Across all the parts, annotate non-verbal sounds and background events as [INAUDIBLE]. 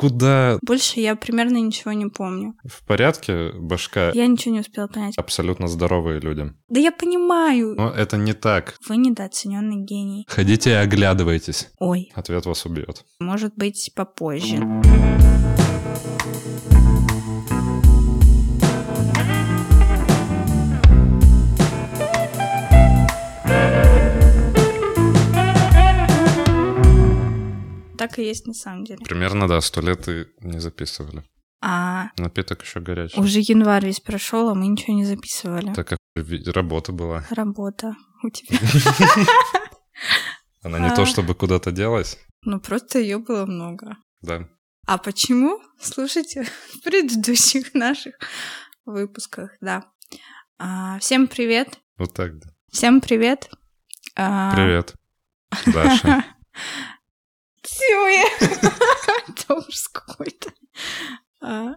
куда? Больше я примерно ничего не помню. В порядке башка? Я ничего не успела понять. Абсолютно здоровые люди. Да я понимаю. Но это не так. Вы недооцененный гений. Ходите и оглядывайтесь. Ой. Ответ вас убьет. Может быть, попозже. Так и есть на самом деле. Примерно, да, сто лет и не записывали. А Напиток еще горячий. уже январь весь прошел, а мы ничего не записывали. Так как работа была. Работа у тебя. [LAUGHS] Она не А. то чтобы куда-то делась. Ну, просто ее было много. Да. А почему? Слушайте в предыдущих наших выпусках, да. А, всем привет. Вот так. да. Всем привет. А, Привет. Даша. [LAUGHS] Тьфу, [LAUGHS] Это ужас какой-то. А,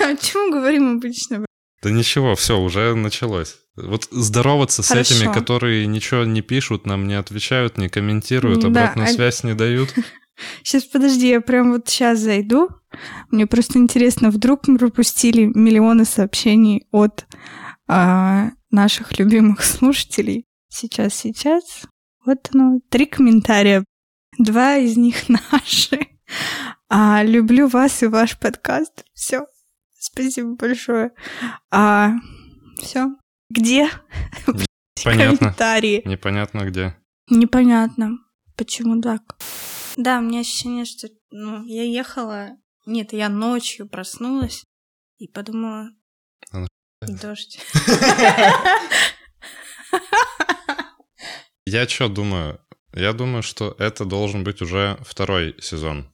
О чем говорим обычно? Да ничего, все, уже началось. Вот здороваться с Хорошо. этими, которые ничего не пишут, нам не отвечают, не комментируют, Да, обратную а- связь не дают. [LAUGHS] Сейчас, подожди, я прям вот сейчас зайду. Мне просто интересно, вдруг мы пропустили миллионы сообщений от а, наших любимых слушателей. Сейчас, сейчас. Вот оно, три комментария. Два из них [LAUGHS] наши. А, люблю вас и ваш подкаст. Все. Спасибо большое. А, все. Где? [LAUGHS] [LAUGHS] Понятно. Комментарии. Непонятно где. Непонятно, почему так. Да, у меня ощущение, что ну, я ехала... Нет, я ночью проснулась и подумала... А на Дождь. Я что думаю? Я думаю, что это должен быть уже второй сезон.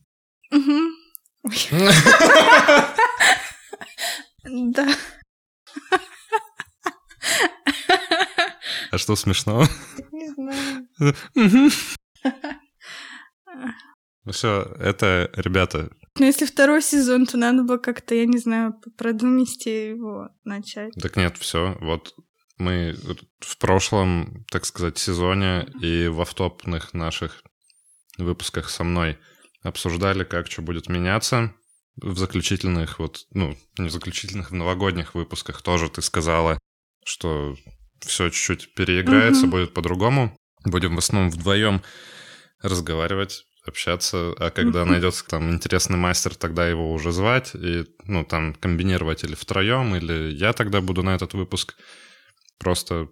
Да. А что смешного? Не знаю. Ну [LAUGHS] все, это, ребята, Но если второй сезон, то надо было как-то, я не знаю, по продумисти его начать. так нет, все. Вот мы в прошлом, так сказать, сезоне и в автопных наших выпусках со мной обсуждали, как что будет меняться. В заключительных, вот, ну, не в заключительных, в новогодних выпусках тоже ты сказала, что все чуть-чуть переиграется, Мгм. будет по-другому. Будем в основном вдвоем разговаривать, общаться, а когда Мгм. найдется там интересный мастер, тогда его уже звать и, ну, там, комбинировать или втроем, или я тогда буду на этот выпуск просто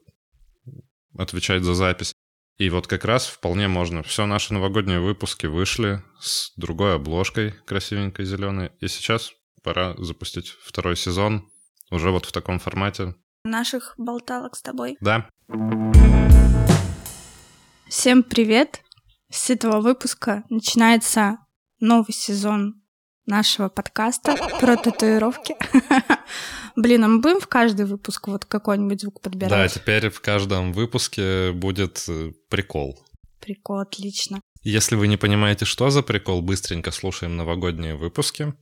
отвечать за запись. И вот как раз вполне можно. Все наши новогодние выпуски вышли с другой обложкой красивенькой зеленой. И сейчас пора запустить второй сезон уже вот в таком формате. Наших болталок с тобой. Да, Всем привет! С этого выпуска начинается новый сезон нашего подкаста про татуировки. [LAUGHS] Блин, а мы будем в каждый выпуск вот какой-нибудь звук да, подбирать? теперь в каждом выпуске будет э, прикол. Прикол, отлично. Если вы не понимаете, что за прикол, быстренько слушаем новогодние выпуски.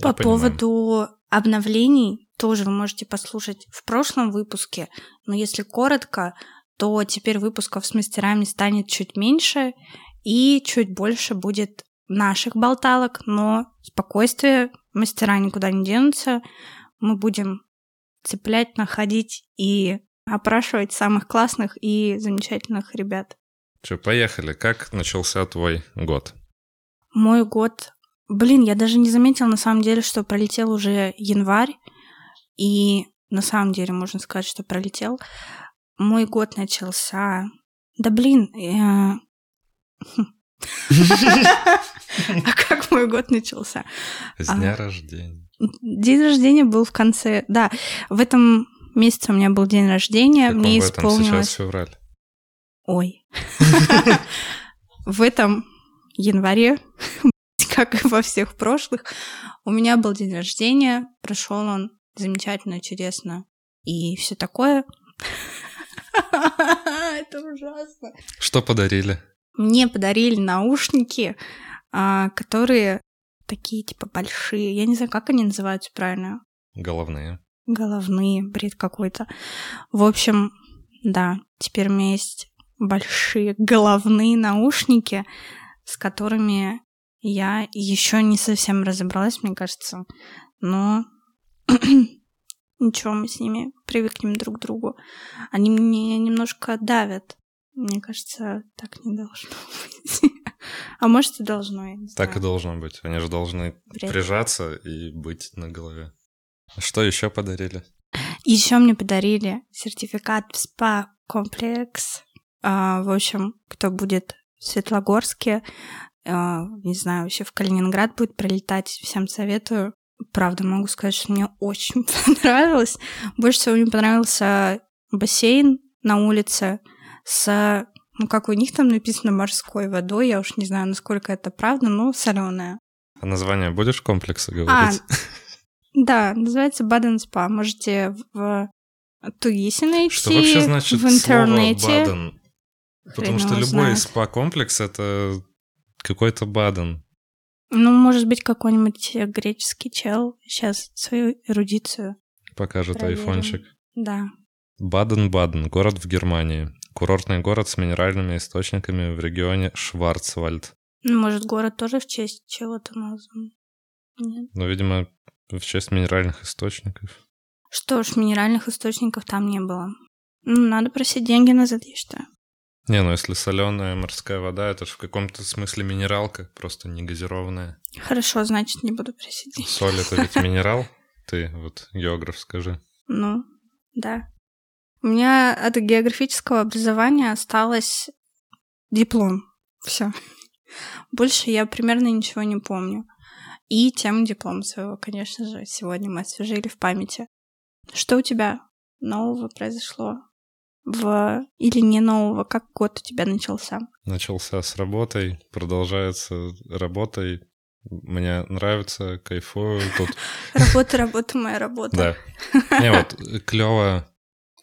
По поводу обновлений тоже вы можете послушать в прошлом выпуске, но если коротко, то теперь выпусков с мастерами станет чуть меньше и чуть больше будет наших болталок, но спокойствие, мастера никуда не денутся, мы будем цеплять, находить и опрашивать самых классных и замечательных ребят. Че, поехали. Как начался твой год? Мой год... Блин, я даже не заметила на самом деле, что пролетел уже январь. И на самом деле можно сказать, что пролетел. Мой год начался... Да блин... э, А как мой год начался? С А. дня рождения. День рождения был в конце... Да, в этом месяце у меня был день рождения. Мне исполнилось... сейчас февраль. Ой. В этом январе, [LAUGHS] как и во всех прошлых, у меня был день рождения. Прошел он замечательно, чудесно и все такое. [LAUGHS] Это ужасно. Что подарили? Мне подарили наушники, а, которые такие типа большие. Я не знаю, как они называются правильно. Головные. Головные, бред какой-то. В общем, да, теперь у меня есть большие головные наушники, с которыми Я еще не совсем разобралась, мне кажется, но [CLEARS THROAT] ничего, мы с ними привыкнем друг к другу. Они мне немножко давят. Мне кажется, так не должно [LAUGHS] быть. А может и должно, я не Так и знаю. должно быть. Они же должны ли. прижаться и быть на голове. Что еще подарили? Еще мне подарили сертификат в спа-комплекс. А, в общем, кто будет в Светлогорске, а, не знаю, вообще в Калининград будет прилетать, всем советую. Правда, могу сказать, что мне [LAUGHS] очень понравилось. Больше всего мне понравился бассейн на улице с, ну, как у них там написано, морской водой. Я уж не знаю, насколько это правда, но соленая. А название будешь комплекса А, говорить? [LAUGHS] да, называется Баден Спа. Можете в Туисе найти, Что вообще значит в интернете. слово «баден»? Потому что любой знает. спа-комплекс — это какой-то баден. Ну, может быть, какой-нибудь э, греческий чел сейчас свою эрудицию. Покажет Проверим. айфончик. Да. Баден-Баден, город в Германии. Курортный город с минеральными источниками в регионе Шварцвальд. Ну, может, город тоже в честь чего-то назван. Нет. Ну, видимо, в честь минеральных источников. Что ж, минеральных источников там не было. Ну, надо просить деньги назад, я считаю. Не, ну если соленая морская вода, это же в каком-то смысле минералка, просто не газированная. Хорошо, значит, не буду просить деньги. Соль это ведь минерал? [LAUGHS] Ты вот географ скажи. Ну, да. У меня от географического образования осталось диплом. Все. Больше я примерно ничего не помню. И тему диплома своего, конечно же, сегодня мы освежили в памяти. Что у тебя нового произошло? В... Или не нового? Как год у тебя начался? Начался с работой, продолжается работой. Мне нравится, кайфую тут. Работа, работа, моя работа. Да. Не, вот клево,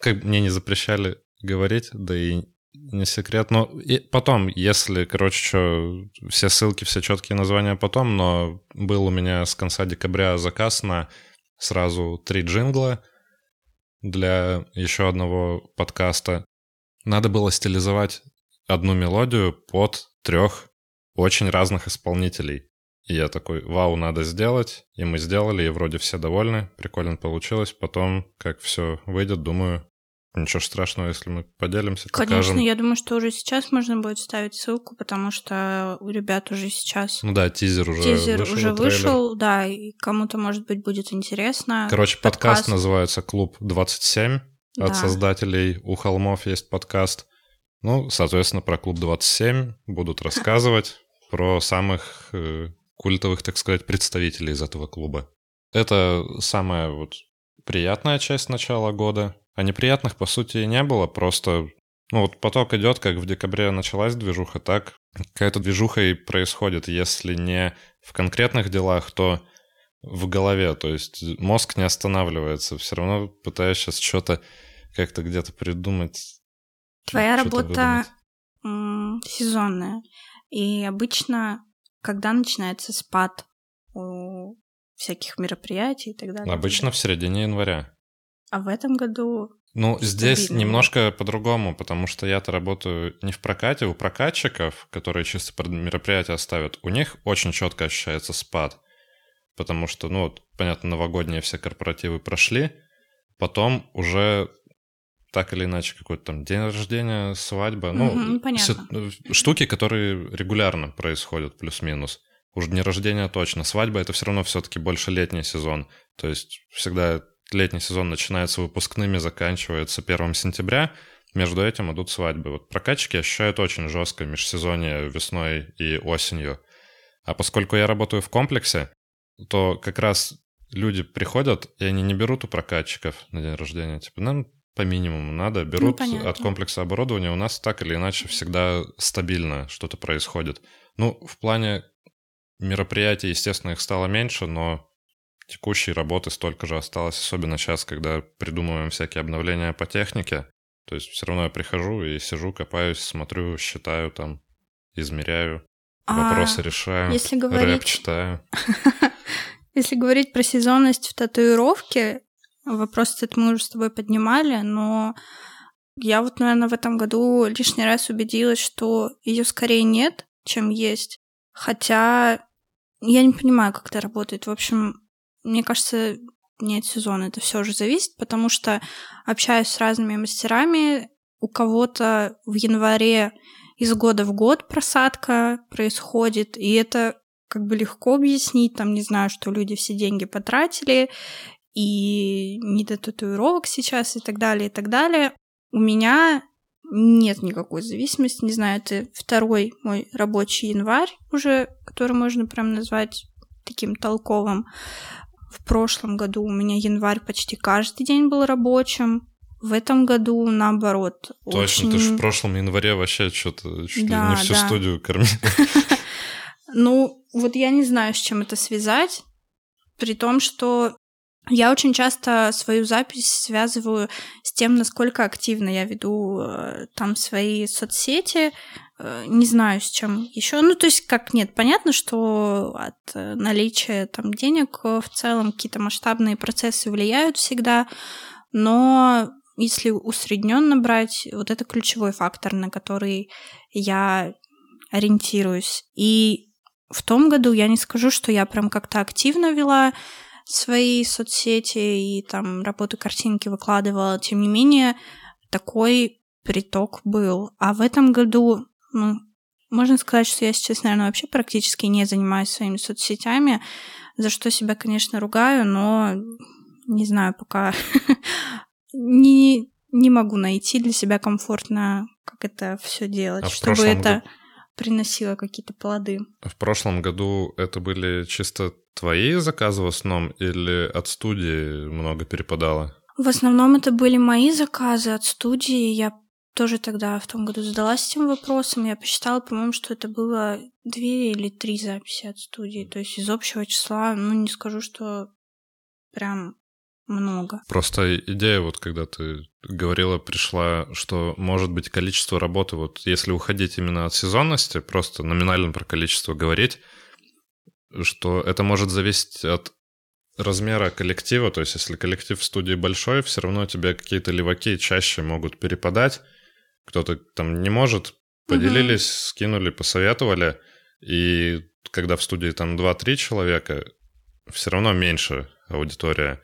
как мне не запрещали говорить, да и не секрет. Но и потом, если, короче, что, все ссылки, все четкие названия потом, но был у меня с конца декабря заказ на сразу три джингла для еще одного подкаста. Надо было стилизовать одну мелодию под трех очень разных исполнителей. И я такой, вау, надо сделать. И мы сделали, и вроде все довольны. Прикольно получилось. Потом, как все выйдет, думаю, ничего страшного, если мы поделимся, Конечно, покажем. я думаю, что уже сейчас можно будет ставить ссылку, потому что у ребят уже сейчас Ну да, тизер уже тизер вышел. уже вышел, да, и кому-то, может быть, будет интересно. Короче, подкаст, Подкаст. называется «Клуб 27». От Да. создателей «У холмов» есть подкаст. Ну, соответственно, про «Клуб 27» будут рассказывать про самых э, культовых, так сказать, представителей из этого клуба. Это самая вот приятная часть начала года. А неприятных, по сути, и не было, просто... Ну, вот поток идет, как в декабре началась движуха, так какая-то движуха и происходит. Если не в конкретных делах, то в голове. То есть мозг не останавливается. Все равно пытаюсь сейчас что-то как-то где-то придумать. Твоя работа выдумать. сезонная. И обычно, когда начинается спад у всяких мероприятий и так далее. Обычно в середине января. А в этом году Ну, здесь Стабильно. немножко по-другому, потому что я-то работаю не в прокате, у прокатчиков, которые чисто под мероприятия ставят, у них очень четко ощущается спад. Потому что, ну, вот, понятно, новогодние все корпоративы прошли, потом уже так или иначе какой-то там день рождения, свадьба, ну, понятно. си- штуки, которые регулярно происходят, плюс-минус. Уж дни рождения точно. Свадьба — это все равно все-таки больше летний сезон. То есть всегда летний сезон начинается выпускными, заканчивается 1 сентября. Между этим идут свадьбы. Вот прокатчики ощущают очень жестко межсезонье весной и осенью. А поскольку я работаю в комплексе, то как раз люди приходят, и они не берут у прокатчиков на день рождения. Типа, нам по минимуму надо. Берут понятно. от комплекса оборудования. У нас так или иначе всегда стабильно что-то происходит. Ну, в плане мероприятий, естественно, их стало меньше, но текущей работы столько же осталось, особенно сейчас, когда придумываем всякие обновления по технике. То есть все равно я прихожу и сижу, копаюсь, смотрю, считаю там, измеряю, А, вопросы решаю, если рэп говорить- читаю. [LAUGHS] Если говорить про сезонность в татуировке, вопрос этот мы уже с тобой поднимали, но я вот, наверное, в этом году лишний раз убедилась, что ее скорее нет, чем есть. Хотя я не понимаю, как это работает. В общем, мне кажется, не от сезона это все же зависит, потому что общаюсь с разными мастерами, у кого-то в январе из года в год просадка происходит, и это как бы легко объяснить, там, не знаю, что люди все деньги потратили, и не до татуировок сейчас, и так далее, и так далее. У меня нет никакой зависимости, не знаю, это второй мой рабочий январь уже, который можно прям назвать таким толковым. В прошлом году у меня январь почти каждый день был рабочим. В этом году наоборот. Точно, очень... ты же в прошлом январе вообще что-то чуть Да, ли не всю да. студию кормил. [LAUGHS] Ну, вот я не знаю, с чем это связать, при том, что я очень часто свою запись связываю с тем, насколько активно я веду э, там свои соцсети. Э, Не знаю, с чем еще. Ну, то есть, как нет, понятно, что от э, наличия там денег в целом какие-то масштабные процессы влияют всегда, но если усредненно брать, вот это ключевой фактор, на который я ориентируюсь. И в том году я не скажу, что я прям как-то активно вела свои соцсети и там работу картинки выкладывала. Тем не менее, такой приток был. А в этом году, ну, можно сказать, что я сейчас, наверное, вообще практически не занимаюсь своими соцсетями, за что себя, конечно, ругаю, но не знаю, пока [LAUGHS] не, не могу найти для себя комфортно, как это все делать, А чтобы это году- приносило какие-то плоды. В прошлом году это были чисто твои заказы в основном или от студии много перепадало? В основном это были мои заказы от студии. Я тоже тогда в том году задалась этим вопросом. Я посчитала, по-моему, что это было две или три записи от студии. То есть из общего числа, ну, не скажу, что прям много. Просто идея, вот когда ты говорила, пришла, что может быть количество работы, вот если уходить именно от сезонности, просто номинально про количество говорить, что это может зависеть от размера коллектива, то есть если коллектив в студии большой, все равно тебе какие-то леваки чаще могут перепадать, кто-то там не может, поделились, скинули, посоветовали, и когда в студии там 2-3 человека, все равно меньше аудитория,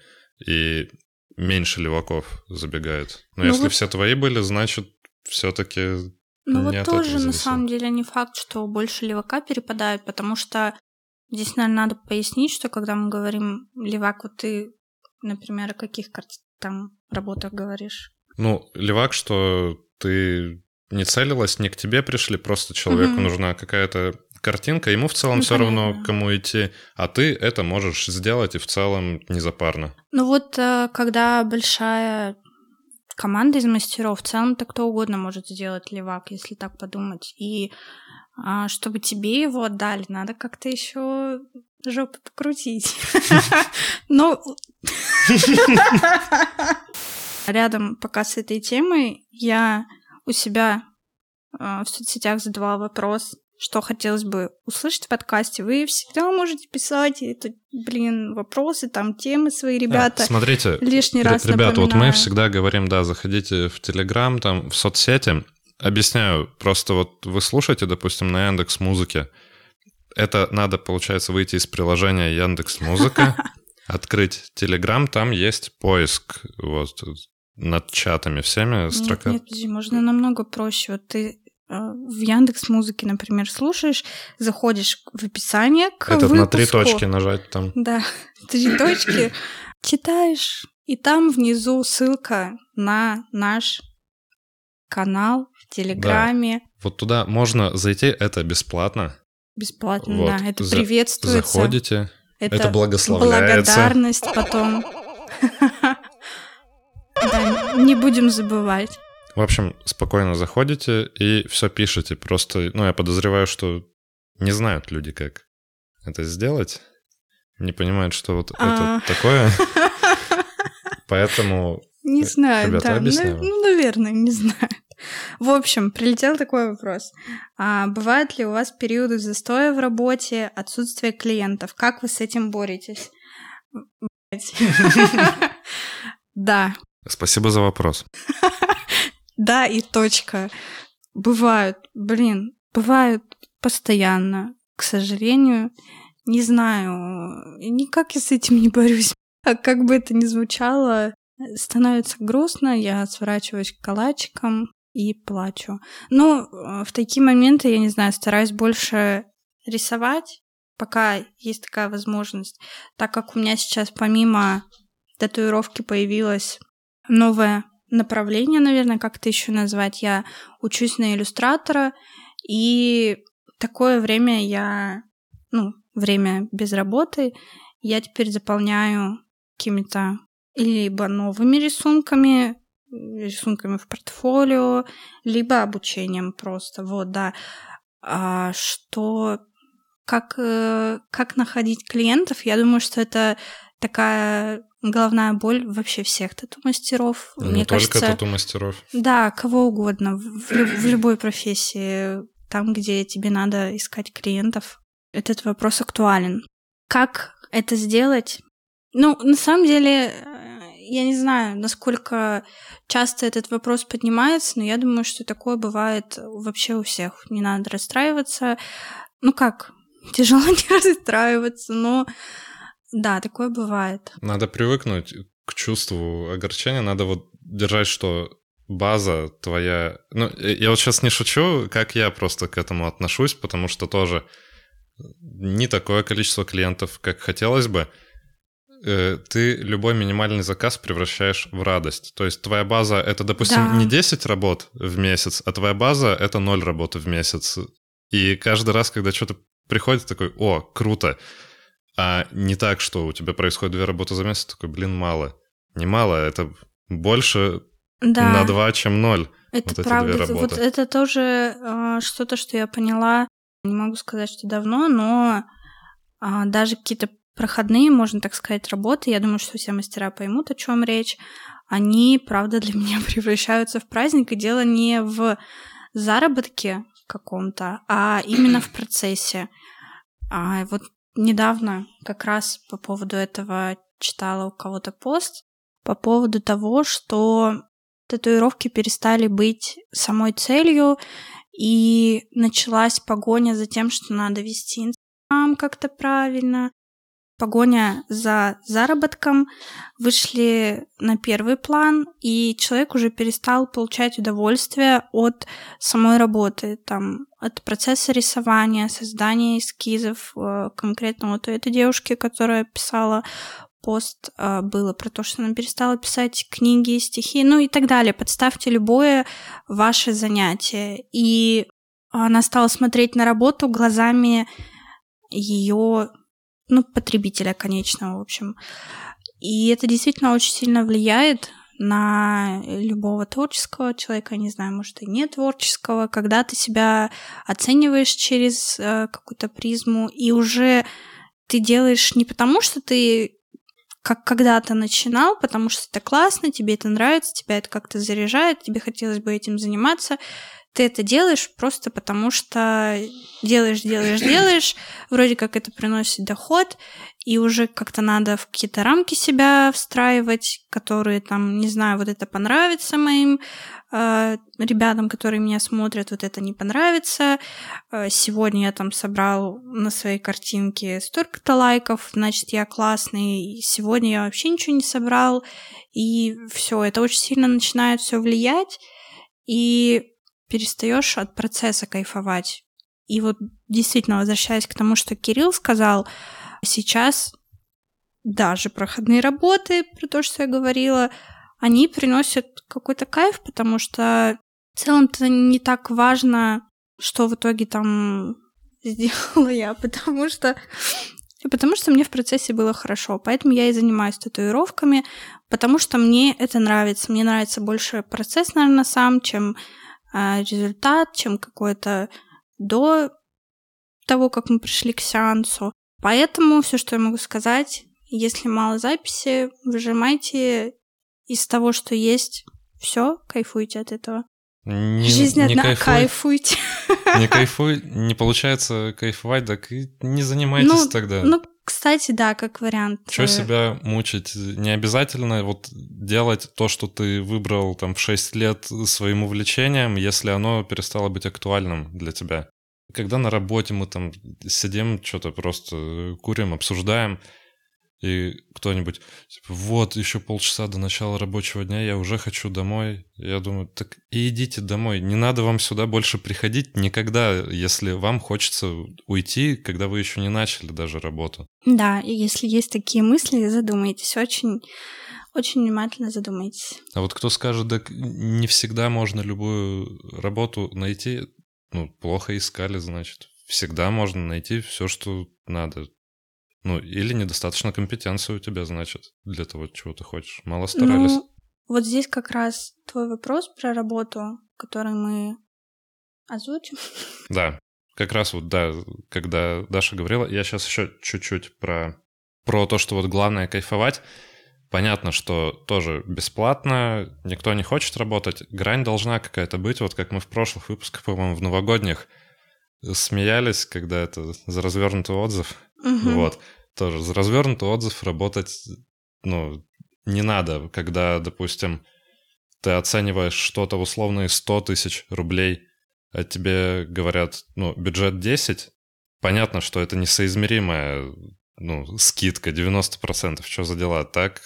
и меньше леваков забегает. Но Ну если вот- все твои были, значит, все-таки Ну вот тоже на самом деле не факт, что больше левака перепадают, потому что здесь, наверное, надо пояснить, что когда мы говорим левак, вот ты, например, о каких там работах говоришь? Ну, левак, что ты не целилась, не к тебе пришли, просто человеку Мгм. нужна какая-то картинка, ему в целом Ну, все равно, понятно. кому идти, а ты это можешь сделать и в целом не запарно. Ну вот, э, когда большая команда из мастеров, в целом-то кто угодно может сделать левак, если так подумать. И а, чтобы тебе его отдали, надо как-то еще жопу покрутить. [LAUGHS] Ну, [LAUGHS] рядом пока с этой темой я у себя э, в соцсетях задавала вопрос, что хотелось бы услышать в подкасте. Вы всегда можете писать, это, блин, вопросы, там темы свои, ребята. А, смотрите, лишний раз ребята, вот мы всегда говорим, да, заходите в Телеграм, там, в соцсети. Объясняю, просто вот вы слушаете, допустим, на Яндекс Музыке. Это надо, получается, выйти из приложения Яндекс Музыка, [LAUGHS] открыть Телеграм, там есть поиск, вот, над чатами всеми Нет, строка. нет, подожди, можно намного проще. Вот ты в Яндекс Музыке, например, слушаешь, заходишь в описание к Этот на три выпуску. точки нажать там. Да, [LAUGHS] три точки. Читаешь, и там внизу ссылка на наш канал в Телеграме. Вот туда можно зайти, это бесплатно. Бесплатно, Вот, да. Это за- приветствуется. Заходите, Это, это благословляется. благодарность потом. [LAUGHS] Да, не будем забывать. В общем, спокойно заходите и все пишете. Просто, ну, я подозреваю, что не знают люди, как это сделать. Не понимают, что вот А. это такое. [LAUGHS] Поэтому Не знаю, Ребята, да. Ну, ну, наверное, не знаю. В общем, прилетел такой вопрос. А бывают ли у вас периоды застоя в работе, отсутствие клиентов? Как вы с этим боретесь? [LAUGHS] [LAUGHS] Да, спасибо за вопрос. Да и точка. Бывают, блин, бывают постоянно. к сожалению, не знаю, никак я с этим не борюсь. А как бы это ни звучало, становится грустно, я сворачиваюсь калачиком и плачу. Ну, в такие моменты, я не знаю, стараюсь больше рисовать, пока есть такая возможность. Так как у меня сейчас помимо татуировки появилось новое направление, наверное, как это еще назвать. Я учусь на иллюстратора, и такое время я, ну, время без работы, я теперь заполняю какими-то либо новыми рисунками, рисунками в портфолио, либо обучением просто, вот, да. А что, как, э, как находить клиентов, я думаю, что это такая головная боль вообще всех тату-мастеров. Не Мне только кажется, тату-мастеров. Да, кого угодно, в, в любой профессии, там, где тебе надо искать клиентов, этот вопрос актуален. Как это сделать? Ну, на самом деле, э, я не знаю, насколько часто этот вопрос поднимается, но я думаю, что такое бывает вообще у всех. Не надо расстраиваться. Ну как, тяжело [LAUGHS] не расстраиваться, но да, такое бывает. Надо привыкнуть к чувству огорчения, надо вот держать, что база твоя... Ну, я вот сейчас не шучу, как я просто к этому отношусь, потому что тоже не такое количество клиентов, как хотелось бы. Э, ты любой минимальный заказ превращаешь в радость. То есть твоя база — это, допустим, да. не 10 работ в месяц, а твоя база — это 0 работы в месяц. И каждый раз, когда что-то приходит, такой, о, круто. А не так, что у тебя происходит две работы за месяц, такой, блин, мало. Не мало, это больше да. на два, чем ноль. Это вот правда. Эти две работы. Вот это тоже э, что-то, что я поняла. Не могу сказать, что давно, но э, даже какие-то проходные, можно так сказать, работы, я думаю, что все мастера поймут, о чем речь, они, правда, для меня [LAUGHS] превращаются в праздник, и дело не в заработке каком-то, а именно в процессе. А вот недавно как раз по поводу этого читала у кого-то пост, по поводу того, что татуировки перестали быть самой целью, и началась погоня за тем, что надо вести Инстаграм как-то правильно, погоня за заработком вышли на первый план, и человек уже перестал получать удовольствие от самой работы, там, от процесса рисования, создания эскизов. Э, конкретно вот у этой девушки, которая писала пост э, было про то, что она перестала писать книги, стихи, ну и так далее. Подставьте любое ваше занятие. И она стала смотреть на работу глазами ее ну, потребителя конечного, в общем. И это действительно очень сильно влияет на любого творческого человека, не знаю, может и не творческого, когда ты себя оцениваешь через э, какую-то призму, и уже ты делаешь не потому, что ты как когда-то начинал, потому что это классно, тебе это нравится, тебя это как-то заряжает, тебе хотелось бы этим заниматься, ты это делаешь просто потому, что делаешь, делаешь, [CLEARS THROAT] делаешь, вроде как это приносит доход, и уже как-то надо в какие-то рамки себя встраивать, которые там, не знаю, вот это понравится моим э, ребятам, которые меня смотрят, вот это не понравится. Э, сегодня я там собрал на своей картинке столько-то лайков, значит, я классный. Сегодня я вообще ничего не собрал, и все, это очень сильно начинает все влиять. И перестаешь от процесса кайфовать. И вот действительно, возвращаясь к тому, что Кирилл сказал, сейчас даже проходные работы, про то, что я говорила, они приносят какой-то кайф, потому что в целом-то не так важно, что в итоге там [LAUGHS] сделала я, потому что потому что мне в процессе было хорошо. Поэтому я и занимаюсь татуировками, потому что мне это нравится. Мне нравится больше процесс, наверное, сам, чем результат, чем какой-то до того, как мы пришли к сеансу. Поэтому все, что я могу сказать, если мало записи, выжимайте из того, что есть, все, кайфуйте от этого. Не, Жизнь не одна, кайфуй, кайфуйте. Не кайфуй, не получается кайфовать, так и не занимайтесь ну, тогда. Ну, кстати, да, как вариант. Что себя мучить? Не обязательно вот делать то, что ты выбрал там в 6 лет своим увлечением, если оно перестало быть актуальным для тебя. когда на работе мы там сидим, что-то просто курим, обсуждаем, и кто-нибудь, типа, вот, еще полчаса до начала рабочего дня, я уже хочу домой. Я думаю, так и идите домой. Не надо вам сюда больше приходить никогда, если вам хочется уйти, когда вы еще не начали даже работу. Да, и если есть такие мысли, задумайтесь очень очень внимательно задумайтесь. А вот кто скажет, да не всегда можно любую работу найти, ну, плохо искали, значит. Всегда можно найти все, что надо. Ну, или недостаточно компетенции у тебя, значит, для того, чего ты хочешь. Мало старались. Ну, вот здесь как раз твой вопрос про работу, который мы озвучим. [LAUGHS] Да, как раз вот, да, когда Даша говорила, я сейчас еще чуть-чуть про, про то, что вот главное кайфовать. Понятно, что тоже бесплатно, никто не хочет работать. Грань должна какая-то быть, вот как мы в прошлых выпусках, по-моему, в новогодних смеялись, когда это за развернутый отзыв. Угу. Вот. Тоже за развернутый отзыв работать, ну, не надо, когда, допустим, ты оцениваешь что-то условные 100 тысяч рублей, а тебе говорят, ну, бюджет 10, понятно, что это несоизмеримая ну, скидка 90%, что за дела, так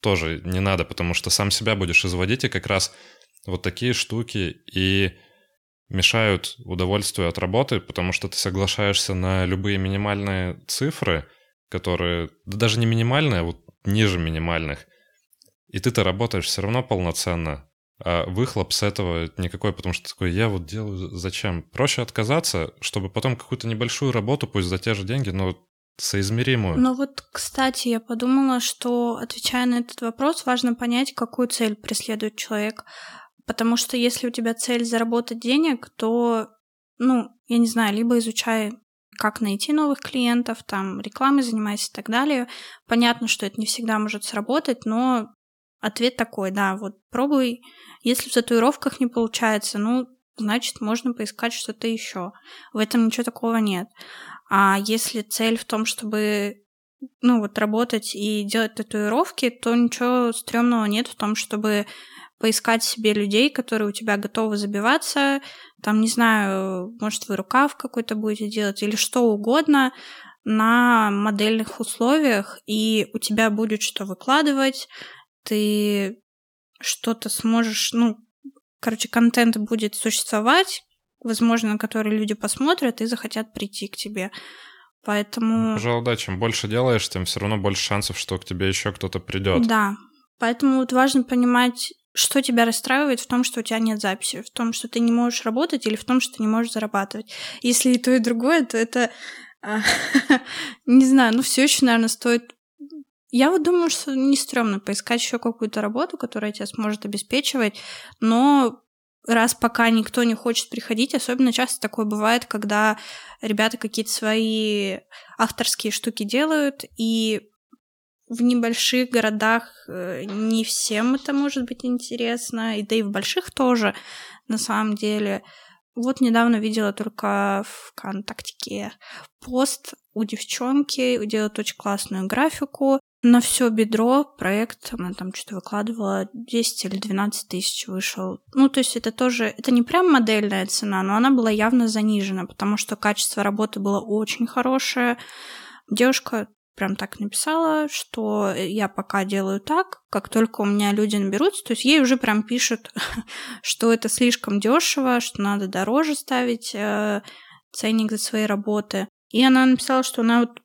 тоже не надо, потому что сам себя будешь изводить, и как раз вот такие штуки и мешают удовольствию от работы, потому что ты соглашаешься на любые минимальные цифры, которые, да даже не минимальные, а вот ниже минимальных, и ты-то работаешь все равно полноценно, а выхлоп с этого никакой, потому что такой, я вот делаю зачем? Проще отказаться, чтобы потом какую-то небольшую работу, пусть за те же деньги, но соизмеримую. Ну вот, кстати, я подумала, что, отвечая на этот вопрос, важно понять, какую цель преследует человек. Потому что если у тебя цель заработать денег, то, ну, я не знаю, либо изучай как найти новых клиентов, там, рекламой занимайся и так далее. Понятно, что это не всегда может сработать, но ответ такой, да, вот пробуй. Если в татуировках не получается, ну, значит, можно поискать что-то еще. В этом ничего такого нет. А если цель в том, чтобы ну вот работать и делать татуировки, то ничего стрёмного нет в том, чтобы поискать себе людей, которые у тебя готовы забиваться, там, не знаю, может, вы рукав какой-то будете делать или что угодно на модельных условиях, и у тебя будет что выкладывать, ты что-то сможешь, ну, короче, контент будет существовать, возможно, на которые люди посмотрят и захотят прийти к тебе. Поэтому... Пожалуй, да, чем больше делаешь, тем все равно больше шансов, что к тебе еще кто-то придет. Да. Поэтому вот важно понимать, что тебя расстраивает в том, что у тебя нет записи, в том, что ты не можешь работать или в том, что ты не можешь зарабатывать. Если и то, и другое, то это... А, [LAUGHS] не знаю, ну все еще, наверное, стоит я вот думаю, что не стрёмно поискать еще какую-то работу, которая тебя сможет обеспечивать, но раз пока никто не хочет приходить, особенно часто такое бывает, когда ребята какие-то свои авторские штуки делают, и в небольших городах э, не всем это может быть интересно, и да и в больших тоже, на самом деле. Вот недавно видела только в ВКонтактике пост у девчонки, делает очень классную графику, на все бедро проект, она там что-то выкладывала, 10 или 12 тысяч вышел. Ну, то есть это тоже, это не прям модельная цена, но она была явно занижена, потому что качество работы было очень хорошее. Девушка прям так написала, что я пока делаю так, как только у меня люди наберутся, то есть ей уже прям пишут, [LAUGHS] что это слишком дешево, что надо дороже ставить э, ценник за свои работы. И она написала, что она вот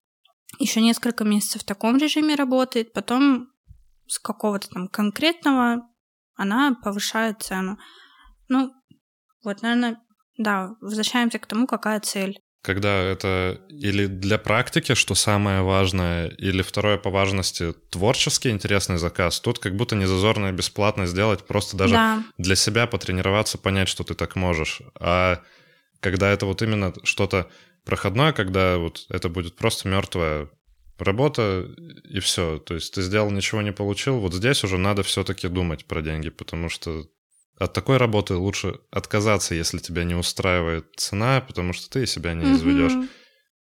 еще несколько месяцев в таком режиме работает, потом с какого-то там конкретного она повышает цену. Ну, вот, наверное, да, возвращаемся к тому, какая цель. Когда это или для практики, что самое важное, или второе по важности творческий интересный заказ, тут как будто не зазорно и бесплатно сделать, просто даже да. для себя потренироваться, понять, что ты так можешь. А когда это вот именно что-то проходное, когда вот это будет просто мертвая работа и все. То есть ты сделал, ничего не получил. Вот здесь уже надо все-таки думать про деньги, потому что от такой работы лучше отказаться, если тебя не устраивает цена, потому что ты себя не изведешь. Mm-hmm.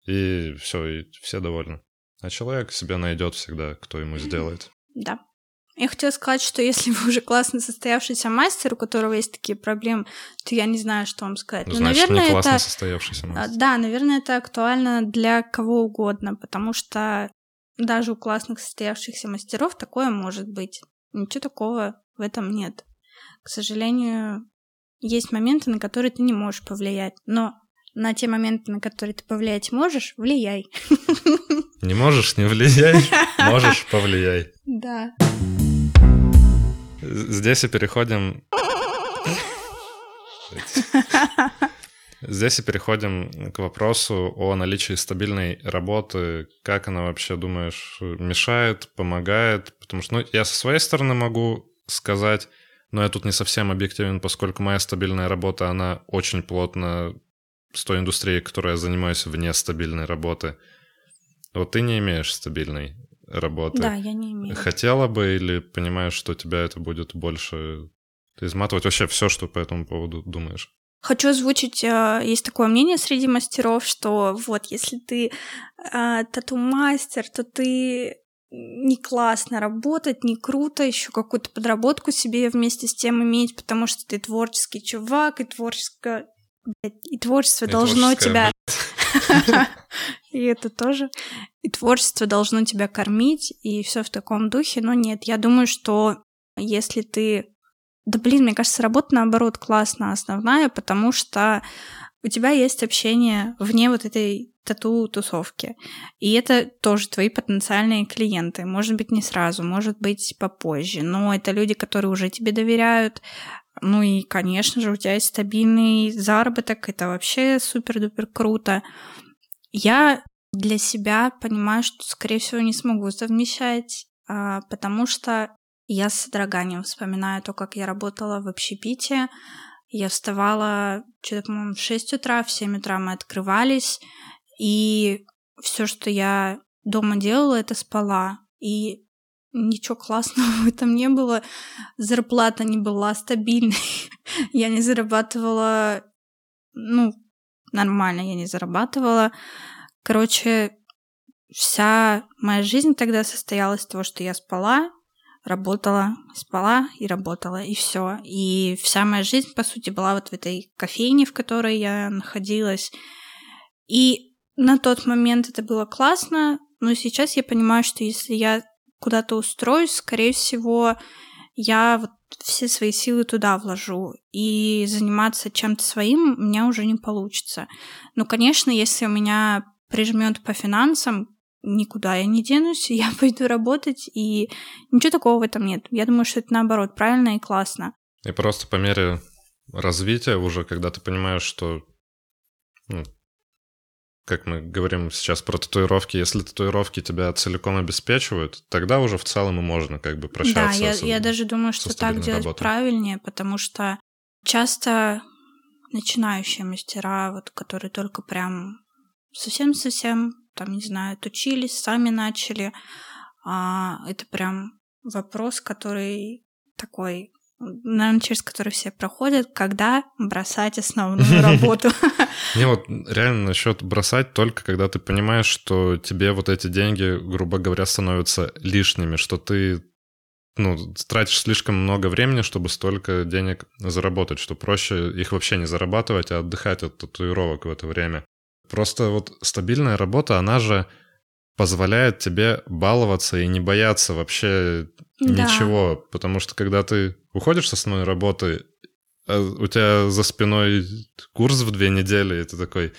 И все, и все довольны. А человек себя найдет всегда, кто ему сделает. Да, Я хотела сказать, что если вы уже классно состоявшийся мастер, у которого есть такие проблемы, то я не знаю, что вам сказать. Ну, Значит, наверное, не классно это... состоявшийся а, мастер. Да, наверное, это актуально для кого угодно, потому что даже у классных состоявшихся мастеров такое может быть. Ничего такого в этом нет. К сожалению, есть моменты, на которые ты не можешь повлиять. Но на те моменты, на которые ты повлиять можешь, влияй. [LAUGHS] Не можешь, не влияй. [LAUGHS] Можешь, повлияй. Да. Здесь и переходим... Здесь и переходим к вопросу о наличии стабильной работы. Как она вообще, думаешь, мешает, помогает? Потому что ну, я со своей стороны могу сказать, но я тут не совсем объективен, поскольку моя стабильная работа, она очень плотно с той индустрией, которой я занимаюсь вне стабильной работы. Вот ты не имеешь стабильной работы. Да, я не имею. Хотела бы или понимаешь, что тебя это будет больше изматывать? Вообще все, что по этому поводу думаешь? Хочу озвучить, э, есть такое мнение среди мастеров, что вот если ты э, тату-мастер, то ты не классно работать, не круто, еще какую-то подработку себе вместе с тем иметь, потому что ты творческий чувак, и творческое и творчество и должно тебя... [LAUGHS] И это тоже. И творчество должно тебя кормить, и все в таком духе. Но нет, я думаю, что если ты... Да блин, мне кажется, работа наоборот классная, основная, потому что у тебя есть общение вне вот этой тату-тусовки. И это тоже твои потенциальные клиенты. Может быть, не сразу, может быть, попозже. Но это люди, которые уже тебе доверяют, ну и, конечно же, у тебя есть стабильный заработок, это вообще супер-дупер круто. Я для себя понимаю, что, скорее всего, не смогу совмещать, а, потому что я с содроганием вспоминаю то, как я работала в общепите. Я вставала, что-то, по-моему, в 6 утра, в 7 утра мы открывались, и все, что я дома делала, это спала. И ничего классного [LAUGHS] этом не было. Зарплата не была стабильной. [LAUGHS] я не зарабатывала, ну, нормально я не зарабатывала. Короче, вся моя жизнь тогда состоялась из того, что я спала, работала, спала и работала, и все. И вся моя жизнь, по сути, была вот в этой кофейне, в которой я находилась. И на тот момент это было классно, но сейчас я понимаю, что если я куда-то устроюсь, скорее всего, я вот все свои силы туда вложу, и заниматься чем-то своим у меня уже не получится. Ну, конечно, если у меня прижмет по финансам, никуда я не денусь, [LAUGHS] я пойду работать, и ничего такого в этом нет. Я думаю, что это наоборот правильно и классно. И просто по мере развития уже, когда ты понимаешь, что ну, как мы говорим сейчас про татуировки, если татуировки тебя целиком обеспечивают, тогда уже в целом и можно как бы прощаться. Да, я, с, я даже думаю, что так делать работой. правильнее, потому что часто начинающие мастера, вот, которые только прям совсем-совсем, там, не знаю, учились, сами начали, а, это прям вопрос, который такой наверное, через который все проходят, когда бросать основную [LAUGHS] работу. Не, вот реально насчет бросать только когда ты понимаешь, что тебе вот эти деньги, грубо говоря, становятся лишними, что ты ну, тратишь слишком много времени, чтобы столько денег заработать, что проще их вообще не зарабатывать, а отдыхать от татуировок в это время. Просто вот стабильная работа, она же позволяет тебе баловаться и не бояться вообще да. ничего. Потому что когда ты уходишь с основной работы, а у тебя за спиной курс в две недели, и ты такой,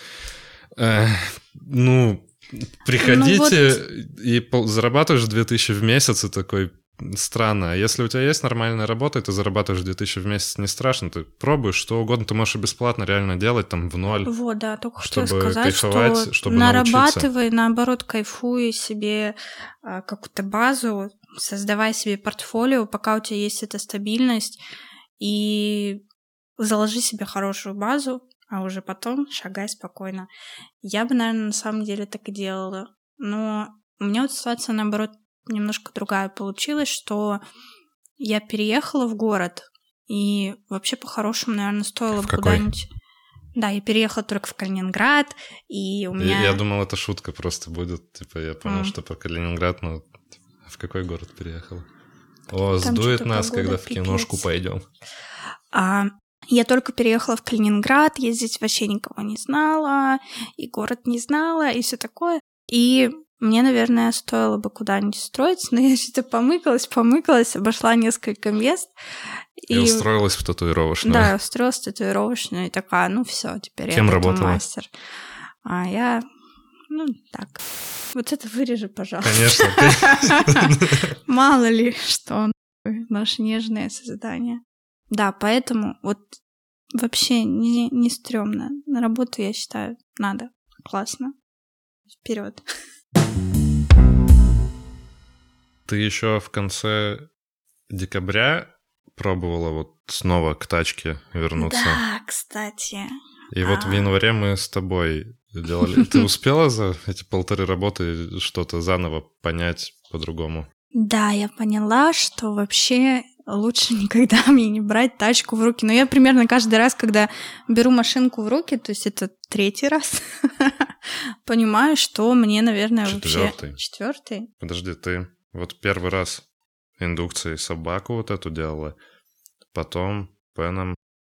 э, ну, приходите ну, вот... и зарабатываешь 2000 в месяц, и такой, странно. А если у тебя есть нормальная работа, и ты зарабатываешь 2000 в месяц, не страшно, ты пробуешь что угодно, ты можешь и бесплатно реально делать там в ноль. Вот, да, только чтобы сказать, кайфовать, что чтобы нарабатывай, научиться. наоборот, кайфуй себе а, какую-то базу, создавай себе портфолио, пока у тебя есть эта стабильность, и заложи себе хорошую базу, а уже потом шагай спокойно. Я бы, наверное, на самом деле так и делала. Но у меня вот ситуация, наоборот, немножко другая получилась, что я переехала в город, и вообще по-хорошему, наверное, стоило бы куда-нибудь... Да, я переехала только в Калининград, и у меня... Я, я думал, это шутка просто будет. Типа, я понял, mm. что по Калининград, но в какой город переехала? О, Там сдует нас, когда в киношку пойдем. А, я только переехала в Калининград, я здесь вообще никого не знала, и город не знала, и все такое. И мне, наверное, стоило бы куда-нибудь строиться, но [LAUGHS] я что-то помыкалась, помыкалась, обошла несколько мест. И, устроилась в татуировочную. Да, устроилась в татуировочную, и такая, ну все, теперь Кем я работала? мастер. А я, ну, так. Вот это вырежи, пожалуйста. Конечно. [LAUGHS] Мало ли что, наше нежное создание. Да, поэтому вот вообще не, не стрёмно. На работу, я считаю, надо. Классно. Вперед. Ты еще в конце декабря пробовала вот снова к тачке вернуться. Да, кстати. И вот в А. январе мы с тобой делали. Ты [LAUGHS] успела за эти полторы работы что-то заново понять по-другому? Да, я поняла, что вообще лучше никогда [LAUGHS] мне не брать тачку в руки. Но я примерно каждый раз, когда беру машинку в руки, то есть это третий раз, [LAUGHS] понимаю, что мне, наверное, Четвёртый. вообще... Четвертый. Подожди, ты вот первый раз индукцией собаку вот эту делала, потом Пеном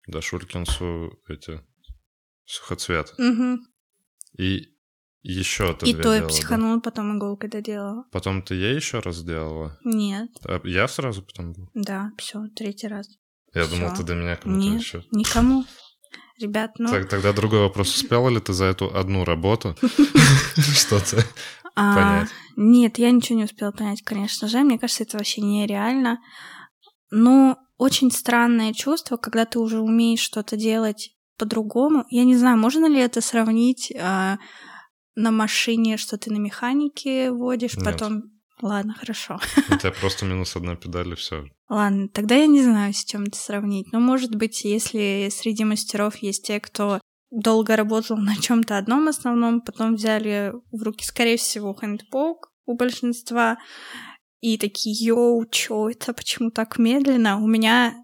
Дашулькинсу эти сухоцвет. Мгм. И еще ты И то я делала, да? психанула, потом иголкой доделала. Потом ты ей еще раз делала? Нет, А я сразу потом был? да, все, третий раз. Я Всё. думал, ты до меня кому-то Нет, еще. никому. Ребят, ну... Так, тогда другой вопрос. Успела ли ты за эту одну работу [LAUGHS] [LAUGHS] что-то а? Нет, я ничего не успела понять, конечно же. Мне кажется, это вообще нереально. Но очень странное чувство, когда ты уже умеешь что-то делать по-другому. Я не знаю, можно ли это сравнить а, на машине, что ты на механике водишь, Нет. потом... Ладно, хорошо. У тебя просто минус одна педаль, и все. Ладно, тогда я не знаю, с чем это сравнить. Но, может быть, если среди мастеров есть те, кто долго работал [LAUGHS] на чем-то одном основном, потом взяли в руки, скорее всего, хэндпок у большинства, и такие, йоу, чё это, почему так медленно? У меня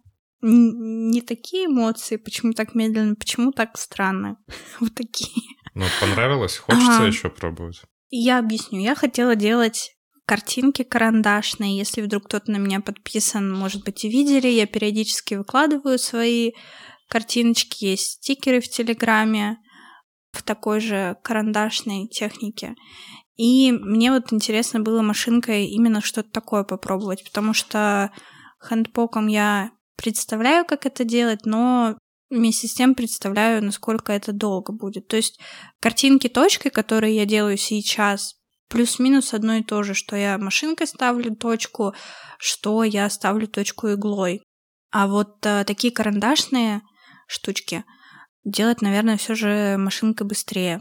не такие эмоции, почему так медленно, почему так странно. [LAUGHS] Вот такие. Ну, понравилось? Хочется Ага. еще пробовать? Я объясню. Я хотела делать картинки карандашные. Если вдруг кто-то на меня подписан, может быть, и видели, я периодически выкладываю свои картиночки. Есть стикеры в Телеграме в такой же карандашной технике. И мне вот интересно было машинкой именно что-то такое попробовать, потому что хэндпоком я представляю, как это делать, но вместе с тем представляю, насколько это долго будет. То есть картинки точкой, которые я делаю сейчас, плюс-минус одно и то же, что я машинкой ставлю точку, что я ставлю точку иглой. А вот э, такие карандашные штучки делать, наверное, все же машинкой быстрее.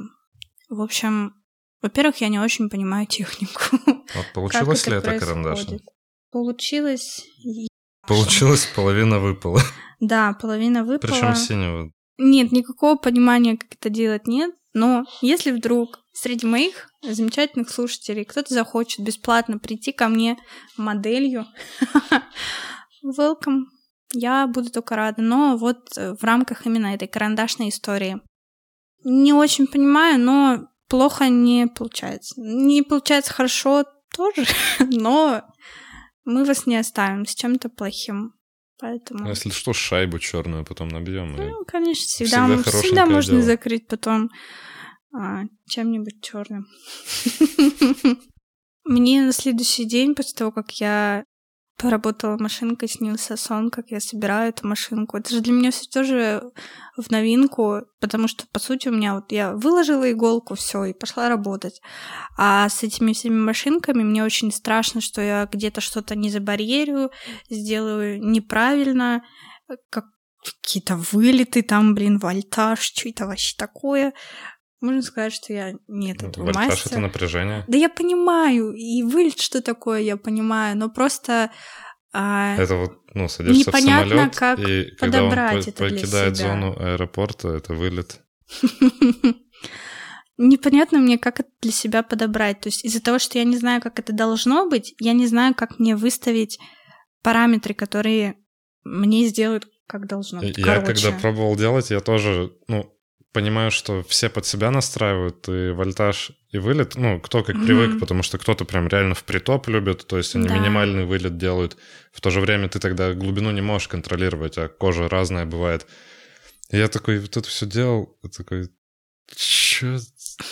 В общем, во-первых, я не очень понимаю технику. [LAUGHS] Вот получилось ли это происходит. карандашно? Получилось. Получилось, [LAUGHS] половина выпала. Да, половина [LAUGHS] выпала. Причем синего. Нет, никакого понимания, как это делать, нет. Но если вдруг среди моих замечательных слушателей кто-то захочет бесплатно прийти ко мне моделью, welcome, я буду только рада. Но вот э, в рамках именно этой карандашной истории. Не очень понимаю, но плохо не получается. Не получается хорошо тоже, [LAUGHS] но мы вас не оставим с чем-то плохим. Поэтому... Если что, шайбу черную потом набьем. Ну, конечно, всегда, Всегда всегда можно дело. закрыть потом а, чем-нибудь черным. [LAUGHS] Мне на следующий день, после того, как я поработала машинкой, снился сон, как я собираю эту машинку. Это же для меня все тоже в новинку, потому что, по сути, у меня вот я выложила иголку, все, и пошла работать. А с этими всеми машинками мне очень страшно, что я где-то что-то не забарьерю, сделаю неправильно, как какие-то вылеты там, блин, вольтаж, что это вообще такое. Можно сказать, что я нет этого Вольтаж — мастера. это напряжение. Да я понимаю, и вылет, что такое, я понимаю, но просто а, Это вот, ну, садишься Непонятно, в самолет, как и когда он это для покидает себя. зону аэропорта, это вылет. [LAUGHS] непонятно мне, как это для себя подобрать. То есть из-за того, что я не знаю, как это должно быть, я не знаю, как мне выставить параметры, которые мне сделают как должно быть. Я Короче. когда пробовал делать, я тоже, ну, понимаю, что все под себя настраивают, и вольтаж, и вылет, ну, кто как mm-hmm. привык, потому что кто-то прям реально в притоп любит, то есть они да. минимальный вылет делают. В то же время ты тогда глубину не можешь контролировать, а кожа разная бывает. И я такой вот это все делал, такой, чё,